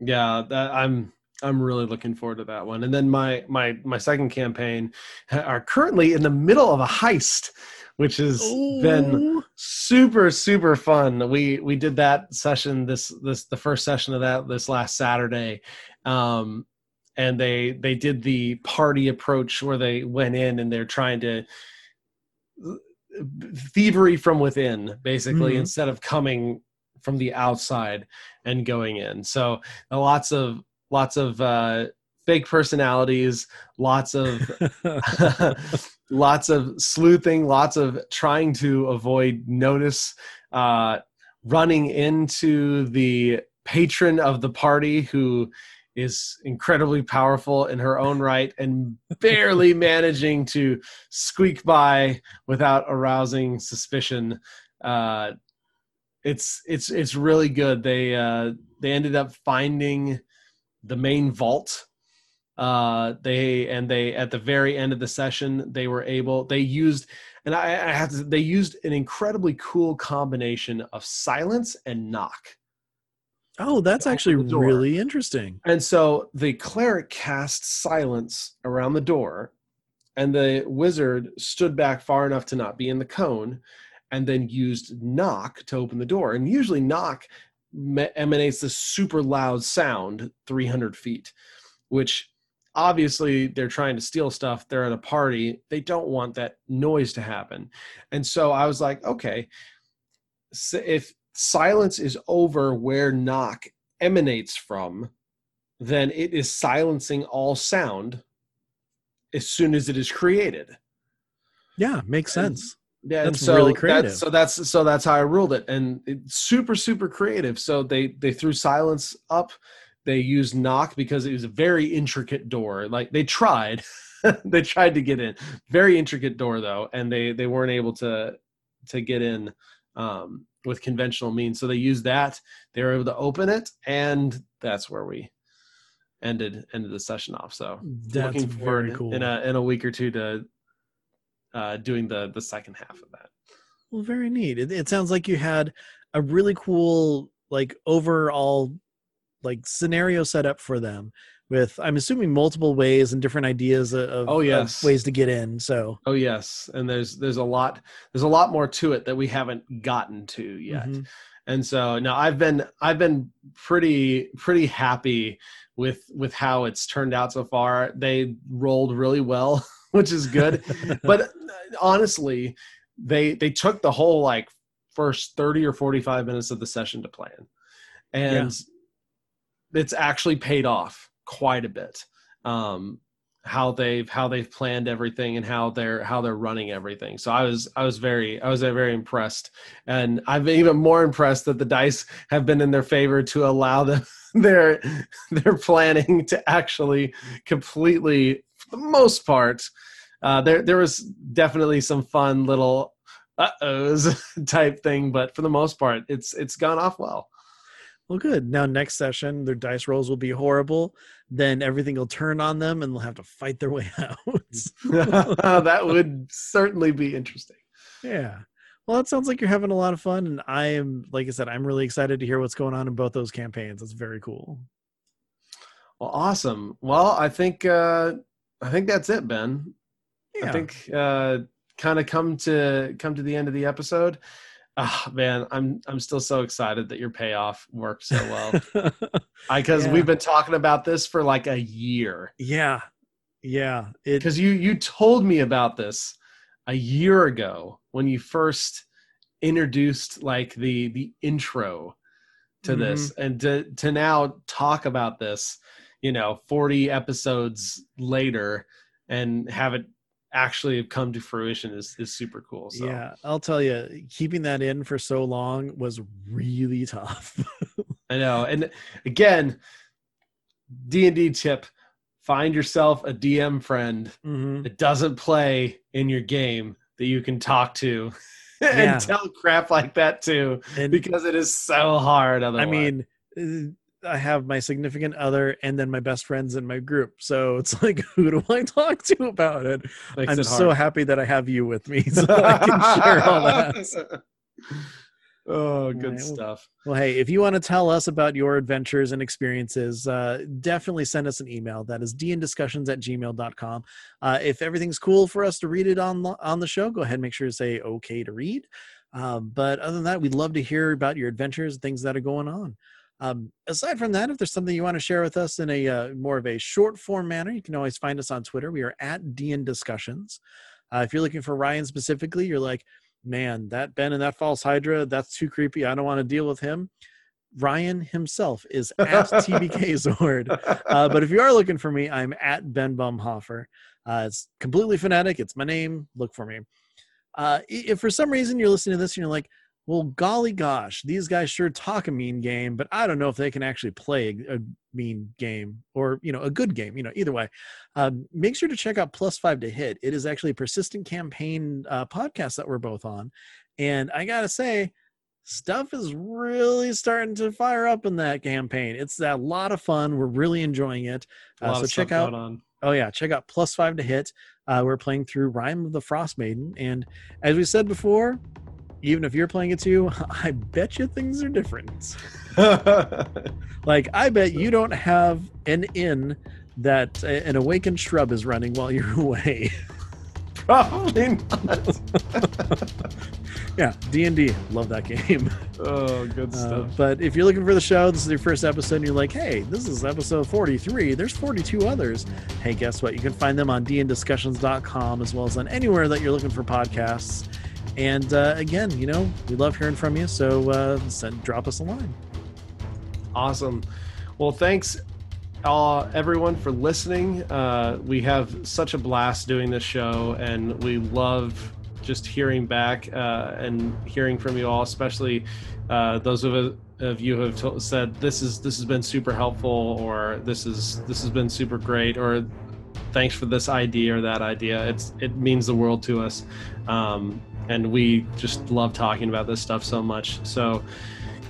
Speaker 1: Yeah that i'm i'm really looking forward to that one. And then my my my second campaign are currently in the middle of a heist which has been super super fun. We we did that session this this the first session of that this last saturday. Um and they they did the party approach where they went in and they're trying to thievery from within basically
Speaker 2: Mhm.
Speaker 1: instead of coming from the outside and going in. So lots of lots of uh fake personalities lots of lots of sleuthing lots of trying to avoid notice uh running into the patron of the party who is incredibly powerful in her own right and barely managing to squeak by without arousing suspicion. Uh it's it's it's really good. They uh they ended up finding the main vault. Uh they and they at the very end of the session they were able they used and i, I have to they used an incredibly cool combination of silence and knock.
Speaker 2: Oh that's actually really interesting.
Speaker 1: And so the cleric cast silence around the door, and the wizard stood back far enough to not be in the cone, and then used knock to open the door. And usually, knock emanates this super loud sound 300 feet, which obviously they're trying to steal stuff. They're at a party. They don't want that noise to happen. And so I was like, okay, so if silence is over where knock emanates from, then it is silencing all sound as soon as it is created.
Speaker 2: Yeah, makes sense.
Speaker 1: Yeah,
Speaker 2: That's
Speaker 1: so
Speaker 2: really
Speaker 1: that's-
Speaker 2: creative.
Speaker 1: so that's so that's how I ruled it, and it's super super creative. So they they threw silence up. They used knock because it was a very intricate door. Like they tried, they tried to get in. Very intricate door though, and they they weren't able to to get in um, with conventional means. So they used that. They were able to open it, and that's where we ended ended the session off. So
Speaker 2: That's
Speaker 1: looking forward
Speaker 2: very cool.
Speaker 1: in a in a week or two to uh, doing the the second half of that.
Speaker 2: Well, very neat. It, it sounds like you had a really cool, like overall, like scenario set up for them. With I'm assuming multiple ways and different ideas of, of-
Speaker 1: Oh,
Speaker 2: of
Speaker 1: yes.
Speaker 2: ways to get in. So
Speaker 1: Oh yes, and there's there's a lot there's a lot more to it that we haven't gotten to yet.
Speaker 2: mhm.
Speaker 1: And so now I've been I've been pretty pretty happy with with how it's turned out so far. They rolled really well, which is good. but uh, honestly, they they took the whole like first 30 or 45 minutes of the session to plan. And it's actually paid off quite a bit. Um how they've how they've planned everything and how they're how they're running everything. So I was I was very I was very impressed, and I've been even more impressed that the dice have been in their favor to allow them their their planning to actually completely, for the most part, uh, there there was definitely some fun little uh ohs type thing, but for the most part, it's it's gone off well.
Speaker 2: Well, good. Now, next session, their dice rolls will be horrible. Then everything will turn on them, and they'll have to fight their way out.
Speaker 1: that would certainly be interesting.
Speaker 2: yeah. Well, it sounds like you're having a lot of fun, and I am, like I said, I'm really excited to hear what's going on in both those campaigns. It's very cool.
Speaker 1: Well, awesome. Well, I think uh, I think that's it, Ben.
Speaker 2: Yeah.
Speaker 1: I think uh, kind of come to come to the end of the episode. Ah, man, I'm I'm still so excited that your payoff worked so well. Because
Speaker 2: Yeah.
Speaker 1: we've been talking about this for like a year.
Speaker 2: yeah. Yeah. It,
Speaker 1: Because you you told me about this a year ago when you first introduced like the the intro to this, and to to now talk about this, you know, 40 episodes later, and have it actually come to fruition is is super cool. So
Speaker 2: Yeah, I'll tell you, keeping that in for so long was really tough.
Speaker 1: I know. And again, D and D tip: find yourself a DM friend
Speaker 2: Mhm.
Speaker 1: that doesn't play in your game that you can talk to and
Speaker 2: Yeah.
Speaker 1: tell crap like that too,
Speaker 2: And
Speaker 1: because it is so hard. Otherwise,
Speaker 2: I mean, I have my significant other and then my best friends in my group. So it's like, who do I talk to about it?
Speaker 1: makes
Speaker 2: I'm
Speaker 1: it
Speaker 2: so happy that I have you with me so I can share all that.
Speaker 1: oh, good
Speaker 2: Right,
Speaker 1: stuff.
Speaker 2: Well, hey, if you want to tell us about your adventures and experiences, uh, definitely send us an email. That is dndiscussions at gmail.com. Uh, if everything's cool for us to read it on, the- on the show, go ahead and make sure to say okay to read. Um, but other than that, we'd love to hear about your adventures, and things that are going on. Um, aside from that, if there's something you want to share with us in a uh, more of a short form manner, you can always find us on Twitter. We are at DN Discussions. Uh, if you're looking for Ryan specifically, you're like, man, that Ben and that false Hydra, that's too creepy. I don't want to deal with him. Ryan himself is at TBK Zord. Uh, but if you are looking for me, I'm at Ben Bumhofer. Uh, it's completely phonetic. It's my name. Look for me. Uh, if for some reason you're listening to this and you're like, well, golly gosh, these guys sure talk a mean game, but I don't know if they can actually play a, mean game or you know a good game. You know, either way, um, make sure to check out Plus Five to Hit. It is actually a persistent campaign uh, podcast that we're both on, and I gotta say, stuff is really starting to fire up in that campaign. It's a lot of fun. We're really enjoying it. Uh, so check out. Oh yeah, check out Plus Five to Hit. Uh, we're playing through Rime of the Frost Maiden, and as we said before, even if you're playing it too, I bet you things are different. Like I bet you don't have an inn that an awakened shrub is running while you're away.
Speaker 1: Probably not.
Speaker 2: yeah, D and D, love that game.
Speaker 1: oh, good
Speaker 2: Uh,
Speaker 1: stuff.
Speaker 2: but if you're looking for the show, this is your first episode, and you're like, hey, this is episode 43. There's 42 others. Hey, guess what? You can find them on dndiscussions.com as well as on anywhere that you're looking for podcasts. And uh, again, you know, we love hearing from you, so uh, send, drop us a line.
Speaker 1: Awesome. Well, thanks uh, everyone for listening. Uh, we have such a blast doing this show, and we love just hearing back uh, and hearing from you all, especially uh, those of, of you who have said this is this has been super helpful, or this is this has been super great, or thanks for this idea or that idea. It's it means the world to us, um, and we just love talking about this stuff so much. So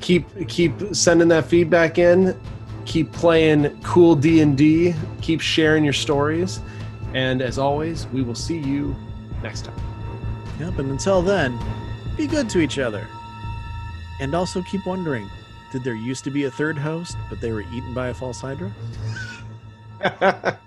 Speaker 1: keep keep sending that feedback in keep playing cool d&d keep sharing your stories and as always we will see you next time
Speaker 2: Yep, and until then, be good to each other. And also keep wondering did there used to be a third host, but they were eaten by a false hydra?